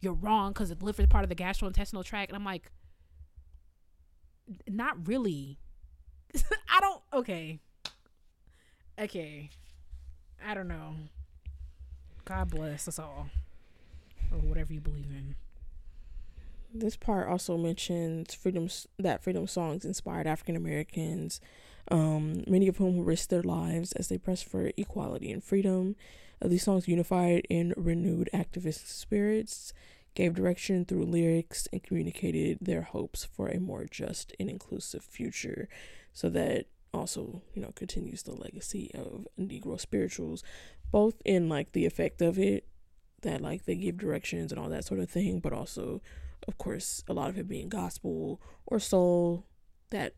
[SPEAKER 1] you're wrong because the liver is part of the gastrointestinal tract. And I'm like, not really. <laughs> I don't, okay. Okay. I don't know. God bless us all. Or whatever you believe in.
[SPEAKER 2] This part also mentions freedoms that freedom songs inspired African Americans, um, many of whom risked their lives as they pressed for equality and freedom. Uh, these songs unified and renewed activist spirits, gave direction through lyrics, and communicated their hopes for a more just and inclusive future. So that also, you know, continues the legacy of Negro spirituals, both in like the effect of it, that like they give directions and all that sort of thing, but also of course, a lot of it being gospel or soul that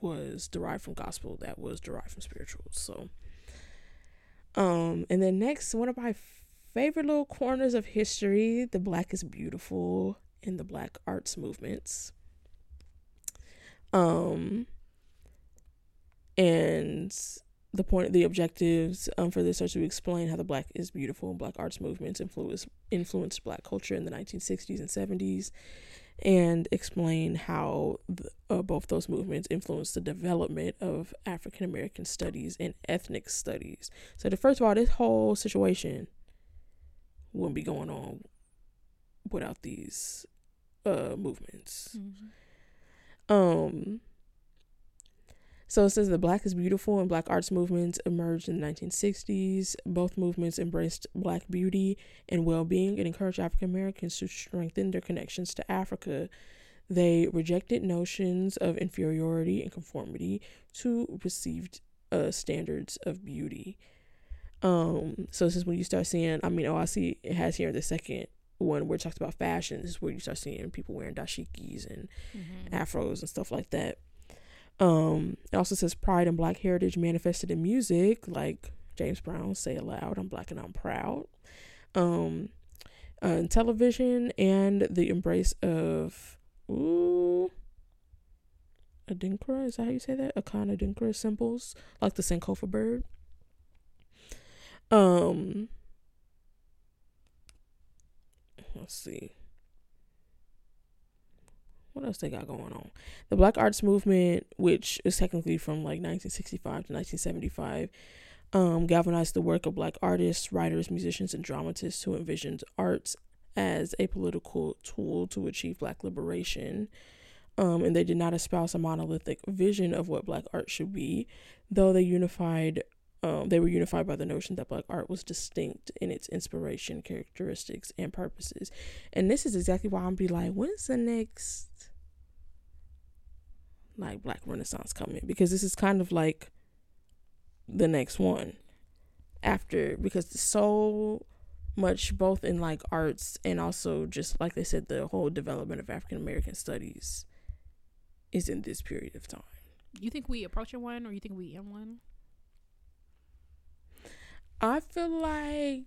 [SPEAKER 2] was derived from gospel that was derived from spirituals. So, um, and then next, one of my favorite little corners of history, the Black is Beautiful in the Black arts movements. Um, and the point, the objectives um, for this are to explain how the Black is Beautiful and Black arts movements influence influenced Black culture in the 1960s and 70s, and explain how the, uh, both those movements influenced the development of African American studies and ethnic studies. So, the first of all, this whole situation wouldn't be going on without these uh, movements. Um, so it says the Black is Beautiful and Black arts movements emerged in the 1960s. Both movements embraced Black beauty and well being and encouraged African Americans to strengthen their connections to Africa. They rejected notions of inferiority and conformity to received uh, standards of beauty. Um, so this is when you start seeing, I mean, oh, I see it has here the second one where it talks about fashion. This is where you start seeing people wearing dashikis and
[SPEAKER 1] Mm-hmm.
[SPEAKER 2] afros and stuff like that. Um, it also says pride and black heritage manifested in music, like James Brown, Say It Loud, I'm Black and I'm Proud. Um, uh, television and the embrace of, ooh, Adinkra, is that how you say that? Akana Adinkra symbols, like the Sankofa bird. Um, let's see what else they got going on? The Black Arts Movement, which is technically from like 1965 to 1975, um, galvanized the work of Black artists, writers, musicians, and dramatists who envisioned arts as a political tool to achieve Black liberation. um, and they did not espouse a monolithic vision of what black art should be, though they unified. Um, they were unified by the notion that black art was distinct in its inspiration, characteristics, and purposes. And this is exactly why I'm be like, when's the next like Black Renaissance coming? Because this is kind of like the next one after because so much both in like arts and also just like they said the whole development of African American studies is in this period of time.
[SPEAKER 1] You think we approaching one, or you think we in one?
[SPEAKER 2] I feel like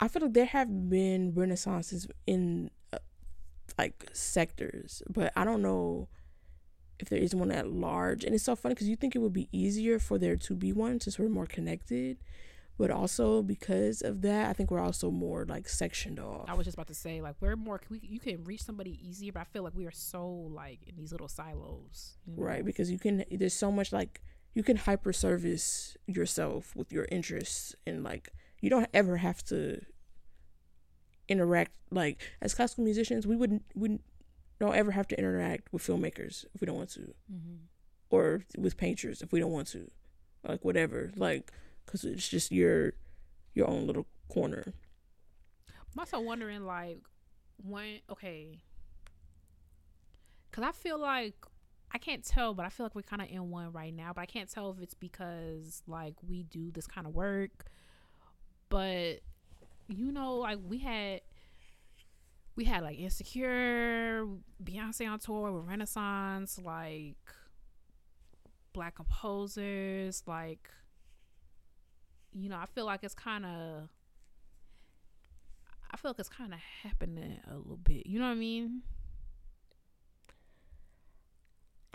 [SPEAKER 2] I feel like there have been renaissances in uh, like sectors, but I don't know if there is one at large. And it's so funny because you think it would be easier for there to be one since we're more connected but also because of that, I think we're also more like sectioned off.
[SPEAKER 1] I was just about to say, like, we're more, we, you can reach somebody easier, but I feel like we are so like in these little silos.
[SPEAKER 2] You know? Right. Because you can, there's so much like, you can hyper service yourself with your interests and like, you don't ever have to interact. Like, as classical musicians, we wouldn't, we don't ever have to interact with filmmakers if we don't want to, mm-hmm. or with painters if we don't want to, like, whatever. Like, because it's just your your own little corner.
[SPEAKER 1] I'm also wondering, like, when okay, because I feel like I can't tell, but I feel like we're kind of in one right now. But I can't tell if it's because like we do this kind of work, but you know, like we had we had like insecure beyonce on tour with renaissance like black composers like you know, I feel like it's kind of I feel like it's kind of happening a little bit. You know what I mean?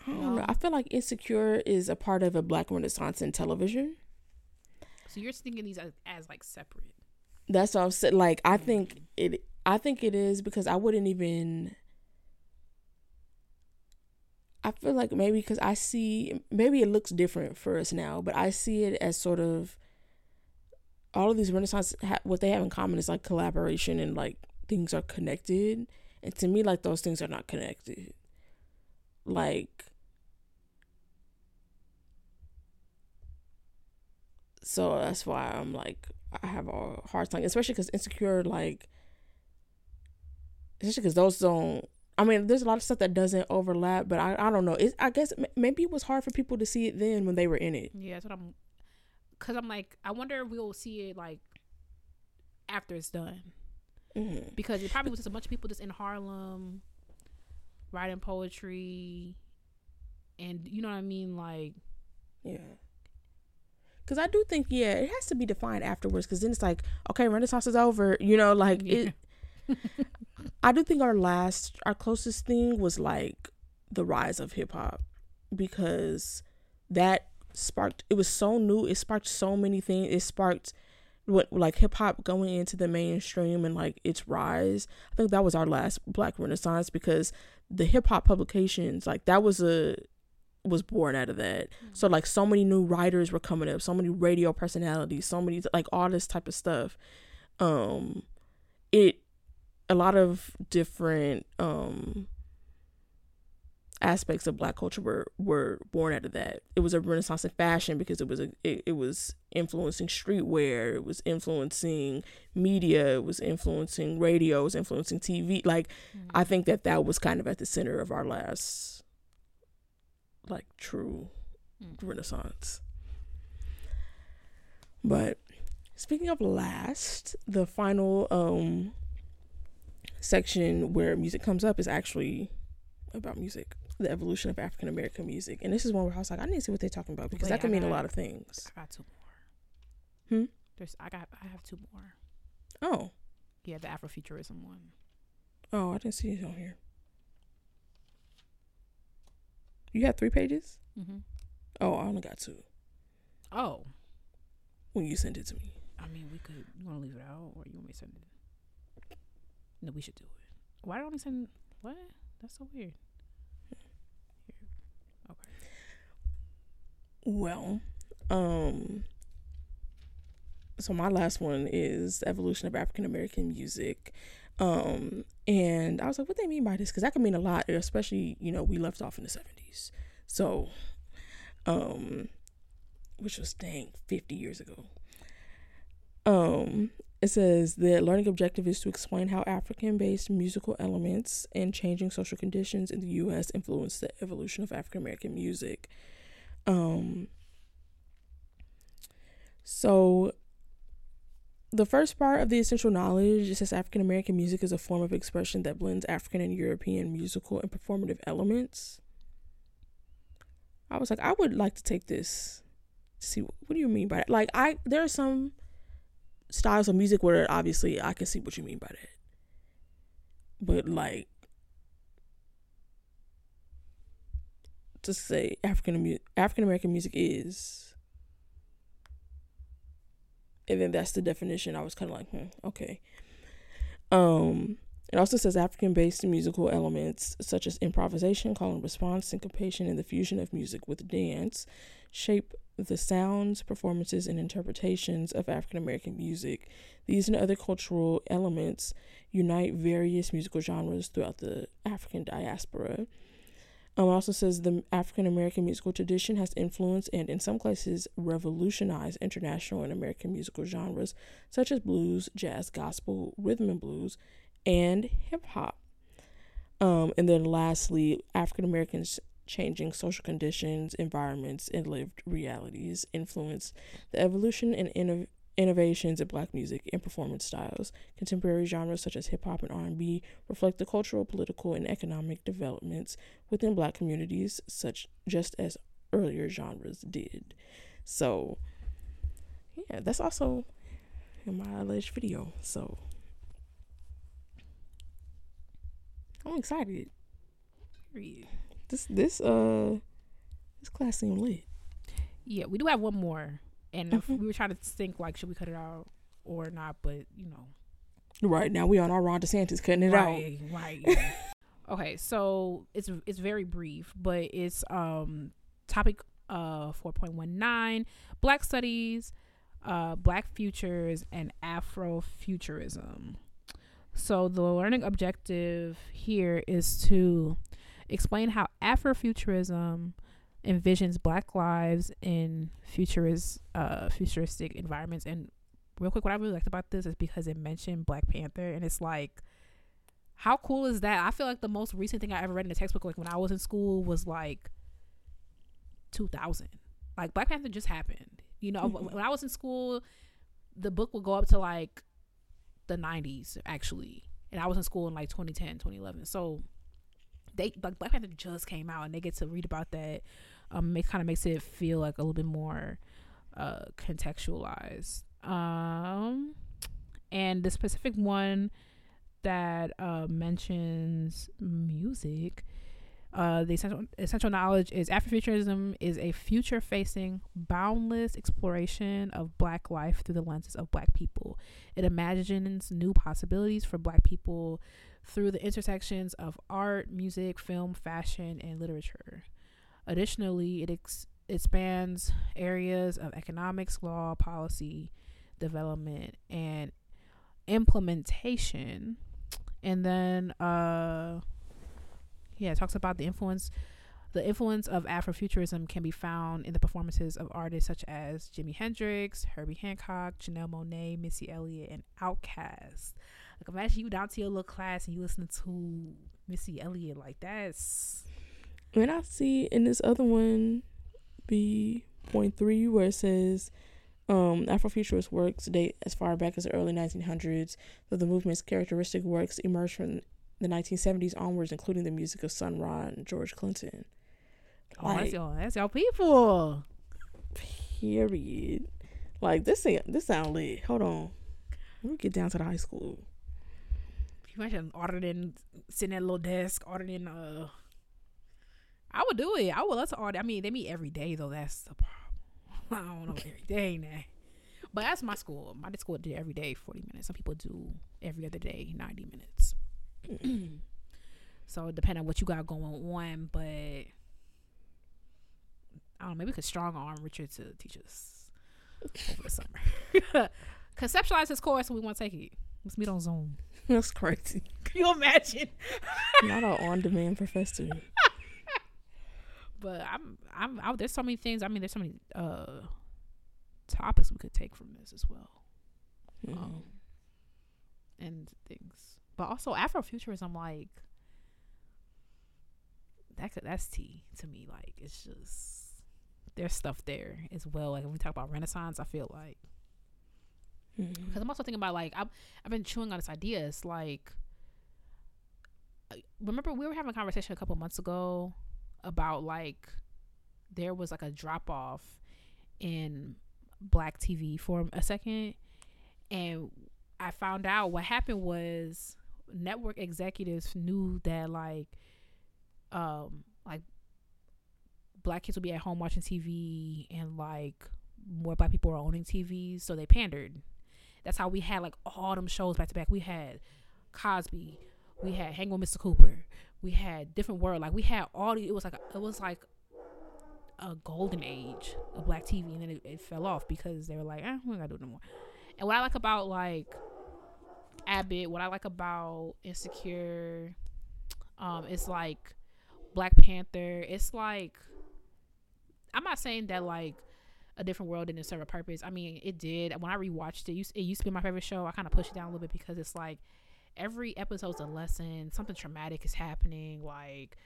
[SPEAKER 2] I don't mm. know. I feel like Insecure is a part of a Black Renaissance in television.
[SPEAKER 1] So you're thinking these as, as like separate.
[SPEAKER 2] That's what I'm saying. Like I mm. think it. I think it is because I wouldn't even. I feel like maybe because I see maybe it looks different for us now, but I see it as sort of all of these renaissance ha- what they have in common is like collaboration and like things are connected and to me like those things are not connected like so that's why i'm like i have a hard time especially because insecure like especially because those don't I mean, there's a lot of stuff that doesn't overlap, but I, I don't know. It, I guess maybe it was hard for people to see it then when they were in it.
[SPEAKER 1] Yeah, that's what I'm because I'm like, I wonder if we'll see it like after it's done. Mm-hmm. Because it probably was just a bunch of people just in Harlem writing poetry, and you know what I mean, like
[SPEAKER 2] yeah. Because I do think yeah, it has to be defined afterwards. Because then it's like okay, Renaissance is over. You know, like yeah. it. <laughs> I do think our last, our closest thing was like the rise of hip hop, because that sparked it was so new it sparked so many things it sparked what like hip hop going into the mainstream and like its rise i think that was our last black renaissance because the hip hop publications like that was a was born out of that mm-hmm. so like so many new writers were coming up so many radio personalities so many like all this type of stuff um it a lot of different um aspects of black culture were were born out of that. It was a renaissance in fashion because it was a it, it was influencing streetwear, it was influencing media, it was influencing radio, it was influencing TV. Like mm-hmm. I think that that was kind of at the center of our last like true mm-hmm. renaissance. But speaking of last, the final um section where music comes up is actually about music the evolution of African American music. And this is one where I was like, I need to see what they're talking about because Wait, that could I mean got, a lot of things.
[SPEAKER 1] I got two more. Hmm. There's I got I have two more.
[SPEAKER 2] Oh.
[SPEAKER 1] Yeah, the Afrofuturism one.
[SPEAKER 2] Oh, I didn't see it on here. You have three pages. Mm-hmm. Oh, I only got two.
[SPEAKER 1] Oh.
[SPEAKER 2] When you sent it to me.
[SPEAKER 1] I mean, we could. You want to leave it out, or you want me to send it? No, we should do it. Why don't we send? What? That's so weird. Here. Okay.
[SPEAKER 2] Well, um, so my last one is evolution of African American music. Um, and I was like, what they mean by this? Because that could mean a lot, especially, you know, we left off in the 70s. So, um, which was dang 50 years ago. Um, it says the learning objective is to explain how African based musical elements and changing social conditions in the US influence the evolution of African American music. Um, so the first part of the essential knowledge says African American music is a form of expression that blends African and European musical and performative elements. I was like, I would like to take this. See what do you mean by that? Like, I there are some styles of music where obviously I can see what you mean by that, but like to say African African American music is and then that's the definition. I was kind of like, hmm, okay. Um, it also says African based musical elements such as improvisation, call and response, syncopation, and the fusion of music with dance shape the sounds, performances, and interpretations of African American music. These and other cultural elements unite various musical genres throughout the African diaspora. Um, also says the African American musical tradition has influenced and, in some cases, revolutionized international and American musical genres such as blues, jazz, gospel, rhythm and blues, and hip hop. Um, and then, lastly, African Americans changing social conditions, environments, and lived realities influence the evolution and innovation innovations in black music and performance styles. Contemporary genres such as hip hop and R&B reflect the cultural, political, and economic developments within black communities such just as earlier genres did. So, yeah, that's also in my alleged video. So, I'm excited. This this uh this class seemed lit.
[SPEAKER 1] Yeah, we do have one more and mm-hmm. we were trying to think like, should we cut it out or not? But you know,
[SPEAKER 2] right now we on our Ron DeSantis cutting it
[SPEAKER 1] right, out. Right. <laughs> Okay, so it's it's very brief, but it's um topic uh 4.19 Black Studies, uh Black Futures, and Afrofuturism. So the learning objective here is to explain how Afrofuturism envisions black lives in futurist uh futuristic environments. And real quick what i really liked about this is because it mentioned black panther and it's like how cool is that? I feel like the most recent thing i ever read in a textbook like when i was in school was like 2000 like black panther just happened. You know mm-hmm. when i was in school the book would go up to like the 90s actually. And i was in school in like 2010 2011 so they like Black Panther just came out and they get to read about that. Um, it kind of makes it feel like a little bit more uh contextualized. Um, and the specific one that uh mentions music uh, the essential, essential knowledge is Afrofuturism is a future facing, boundless exploration of Black life through the lenses of Black people. It imagines new possibilities for Black people through the intersections of art, music, film, fashion, and literature. Additionally, it ex- expands areas of economics, law, policy, development, and implementation. And then, uh, yeah, it talks about the influence. The influence of Afrofuturism can be found in the performances of artists such as Jimi Hendrix, Herbie Hancock, Janelle Monáe, Missy Elliott, and Outkast. Like imagine you down to your little class and you listening to Missy Elliott like that's.
[SPEAKER 2] And I see in this other one, B point three, where it says um, Afrofuturist works date as far back as the early 1900s, though the movement's characteristic works emerged from the 1970s onwards, including the music of Sun Ra and George Clinton.
[SPEAKER 1] Like, oh, that's y'all, that's y'all people.
[SPEAKER 2] Period. Like this ain't this sound lit. Hold on. Let me get down to the high school
[SPEAKER 1] imagine ordering, sitting at a little desk, ordering. Uh, I would do it. I would love to order. I mean, they meet every day though. That's the problem. <laughs> I don't know every day now. But that's my school. My school did every day forty minutes. Some people do every other day ninety minutes. <clears throat> so depending on what you got going on, but I don't know. Maybe we could strong arm Richard to teach us over the summer. <laughs> Conceptualize his course, and we want to take it. Let's meet on Zoom. <laughs>
[SPEAKER 2] That's crazy.
[SPEAKER 1] Can you imagine? <laughs>
[SPEAKER 2] Not an on-demand professor. <laughs>
[SPEAKER 1] But I'm, I'm, I, there's so many things. I mean, there's so many uh topics we could take from this as well,
[SPEAKER 2] Mhm.
[SPEAKER 1] um, and things. But also Afrofuturism, like that. Could, that's tea to me. Like it's just there's stuff there as well. Like when we talk about Renaissance, I feel like
[SPEAKER 2] Mhm.
[SPEAKER 1] because I'm also thinking about like I've I've been chewing on this idea. It's like remember we were having a conversation a couple months ago about like there was like a drop off in black TV for a second, and I found out what happened was network executives knew that like um like black kids would be at home watching TV and like more black people were owning TVs, so they pandered. That's how we had like all them shows back to back. We had Cosby, we had Hang with Mr. Cooper, we had Different World. Like we had all the. It was like a, it was like a golden age of black TV, and then it, it fell off because they were like, eh, we gotta do it no more. And what I like about like Abbott, what I like about Insecure, um, it's like Black Panther. It's like I'm not saying that like a different world didn't serve a purpose. I mean, it did. When I rewatched it, it used, it used to be my favorite show. I kind of pushed it down a little bit because it's like every episode's a lesson. Something traumatic is happening. Like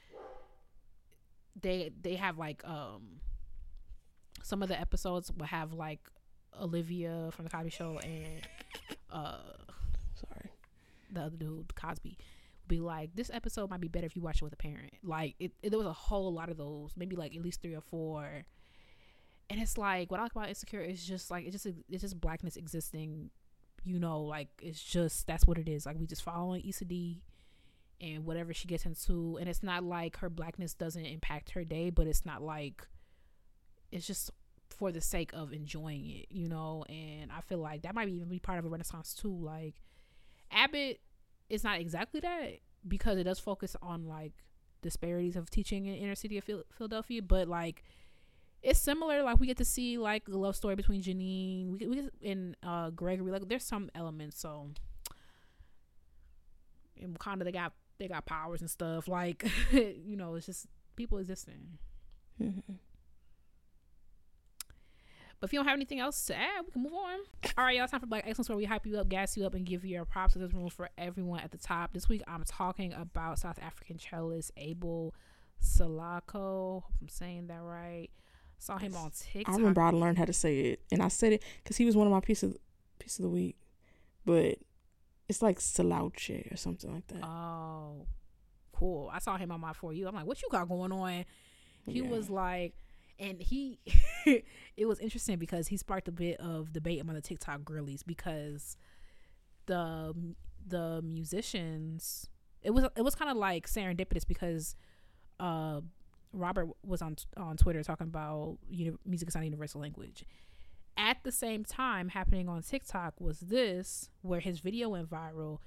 [SPEAKER 1] they they have like um some of the episodes will have like Olivia from the Cosby Show and uh
[SPEAKER 2] Sorry.
[SPEAKER 1] the other dude Cosby be like this episode might be better if you watch it with a parent like it, it there was a whole lot of those maybe like at least three or four and it's like what I like about insecure is just like it's just it's just blackness existing you know like it's just that's what it is. Like we just following Issa Dee and whatever she gets into. And it's not like her blackness doesn't impact her day but it's not like it's just for the sake of enjoying it you know? And I feel like that might even be part of a renaissance too. Like Abbott is not exactly that because it does focus on like disparities of teaching in inner city of Phil- Philadelphia, but like it's similar. Like we get to see like a love story between Janine, we we get in uh Gregory. Like there's some elements. So in Wakanda, they got they got powers and stuff. Like <laughs> you know, it's just people existing.
[SPEAKER 2] Mhm.
[SPEAKER 1] But if you don't have anything else to add, we can move on. All right, y'all. Time for Black Excellence, where we hype you up, gas you up, and give you your props. There's room for everyone at the top. This week, I'm talking about South African cellist Abel Selaocoe. Hope I'm saying that right. Saw him on TikTok.
[SPEAKER 2] I remember I learned how to say it, and I said it because he was one of my piece of piece of the week, but it's like slouche or something like that.
[SPEAKER 1] Oh, cool. I saw him on my for you. I'm like, what you got going on? He
[SPEAKER 2] Yeah.
[SPEAKER 1] was like, and he, <laughs> it was interesting because he sparked a bit of debate among the TikTok girlies because the the musicians, it was it was kind of like serendipitous because uh Robert was on on Twitter talking about uni- music is not a universal language. At the same time, happening on TikTok was this, where his video went viral,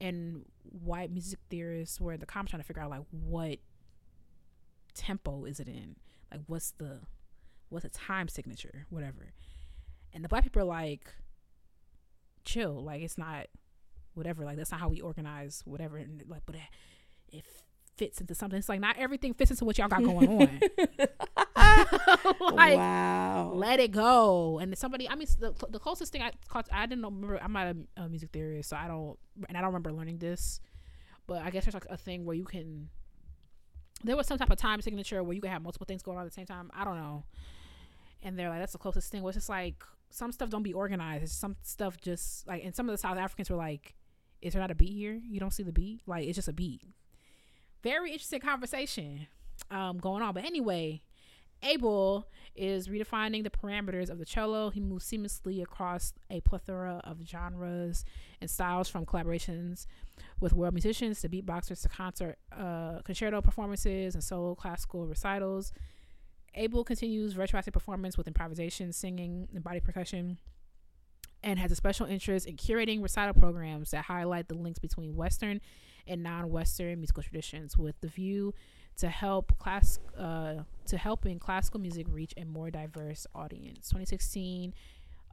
[SPEAKER 1] and white music theorists were in the comments trying to figure out like what tempo is it in, like what's the what's the time signature, whatever. And the black people are like, chill, like it's not whatever, like that's not how we organize whatever, and like but it fits into something. It's like not everything fits into what y'all got going on. <laughs> <laughs> like
[SPEAKER 2] wow.
[SPEAKER 1] let it go. And somebody, I mean, the, the closest thing I caught, I didn't remember, I'm not a, a music theorist, so I don't, and I don't remember learning this, but I guess there's like a thing where you can, there was some type of time signature where you can have multiple things going on at the same time. I don't know. And they're like, that's the closest thing. Where it's just like, some stuff don't be organized. It's some stuff just like, and some of the South Africans were like, is there not a beat here? You don't see the beat? Like, it's just a beat. Very interesting conversation um, going on. But anyway, Abel is redefining the parameters of the cello. He moves seamlessly across a plethora of genres and styles from collaborations with world musicians to beatboxers to concert uh, concerto performances and solo classical recitals. Abel continues virtuosic performance with improvisation, singing, and body percussion, and has a special interest in curating recital programs that highlight the links between Western and non-Western musical traditions, with the view to help class uh, to helping classical music reach a more diverse audience. 2016,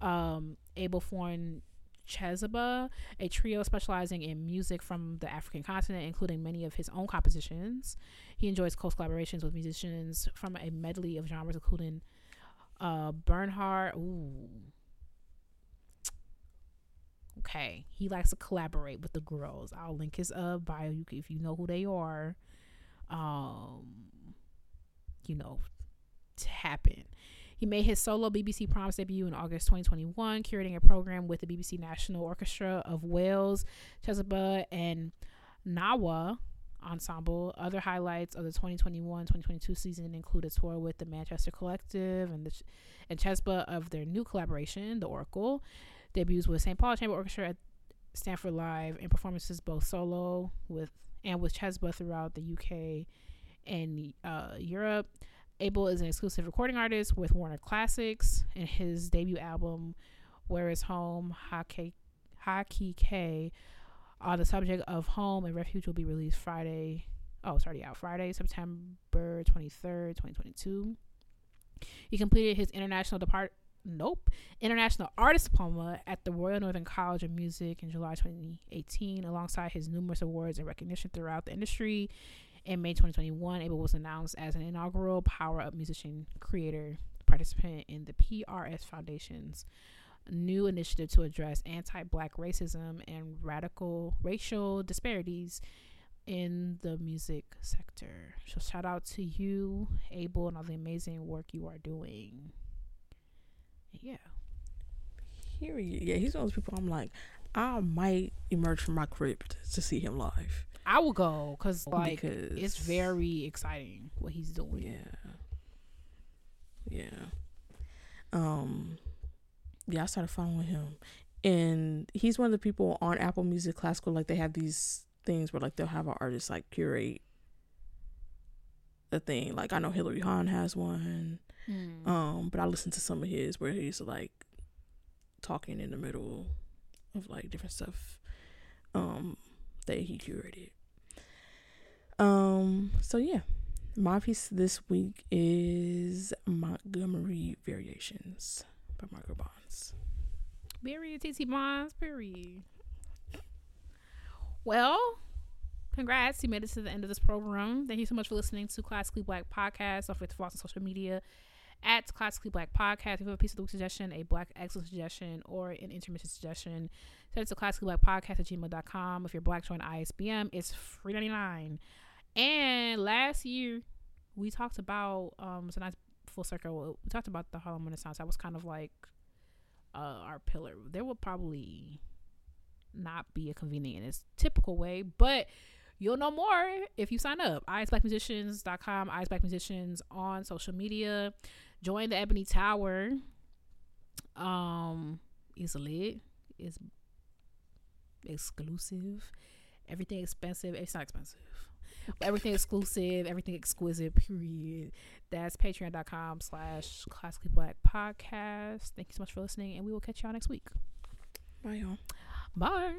[SPEAKER 1] um, Abel formed Chesaba, a trio specializing in music from the African continent, including many of his own compositions. He enjoys close collaborations with musicians from a medley of genres, including uh, Bernhard. Ooh. Okay, he likes to collaborate with the girls. I'll link his uh bio if you know who they are. Um, you know, tap in. He made his solo BBC Proms debut in August 2021, curating a program with the BBC National Orchestra of Wales, Chesaba, and Nawa Ensemble. Other highlights of the 2021-2022 season include a tour with the Manchester Collective and the and Chesaba of their new collaboration, The Oracle. Debuts with St. Paul Chamber Orchestra at Stanford Live and performances both solo with and with Chesaba throughout the UK and uh, Europe. Abel is an exclusive recording artist with Warner Classics, and his debut album, Where Is Home, Hae Ke Kae, on the subject of home and refuge will be released Friday. Oh, it's already out. Friday, September 23rd, 2022. He completed his international depart nope international artist diploma at the royal northern college of music in july 2018 alongside his numerous awards and recognition throughout the industry in May 2021, Abel was announced as an inaugural Power Up musician creator participant in the PRS Foundation's new initiative to address anti black racism and radical racial disparities in the music sector. So, shout out to you, Abel, and all the amazing work you are doing. Yeah.
[SPEAKER 2] Period. Yeah, he's one of those people I'm like, I might emerge from my crypt to see him live.
[SPEAKER 1] I will go cause, like because it's very exciting what he's doing.
[SPEAKER 2] Yeah. Yeah. Um yeah, I started following him. And he's one of the people on Apple Music Classical, like they have these things where like they'll have an artist like curate a thing. Like I know Hilary Hahn has one. Mm. Um, but I listened to some of his where he's like talking in the middle of like different stuff. Um that he curated. Um, so yeah, my piece this week is Montgomery Variations by Margaret Bonds.
[SPEAKER 1] Period, TT Bonds, period. Well, congrats. You made it to the end of this program. Thank you so much for listening to Classically Black Podcast. Don't forget to follow us on social media at Classically Black Podcast. If you have a piece of the suggestion, a Black excellence suggestion, or an intermission suggestion, send it to Classically Black Podcast at gmail.com. If you're black, join ISBM. It's free 99 And last year, we talked about, um, it's a nice full circle. We talked about the Harlem Renaissance. That was kind of like uh, our pillar. There will probably not be a convening in its typical way, but you'll know more if you sign up. ISBlackMusicians.com, ISBlackMusicians on social media join the Ebony Tower. Um, it's lit. It's exclusive. Everything expensive. It's not expensive. everything exclusive. Everything exquisite. Period. That's patreon.com slash classically black podcast. Thank you so much for listening, and we will catch y'all next week.
[SPEAKER 2] Bye, y'all.
[SPEAKER 1] Bye.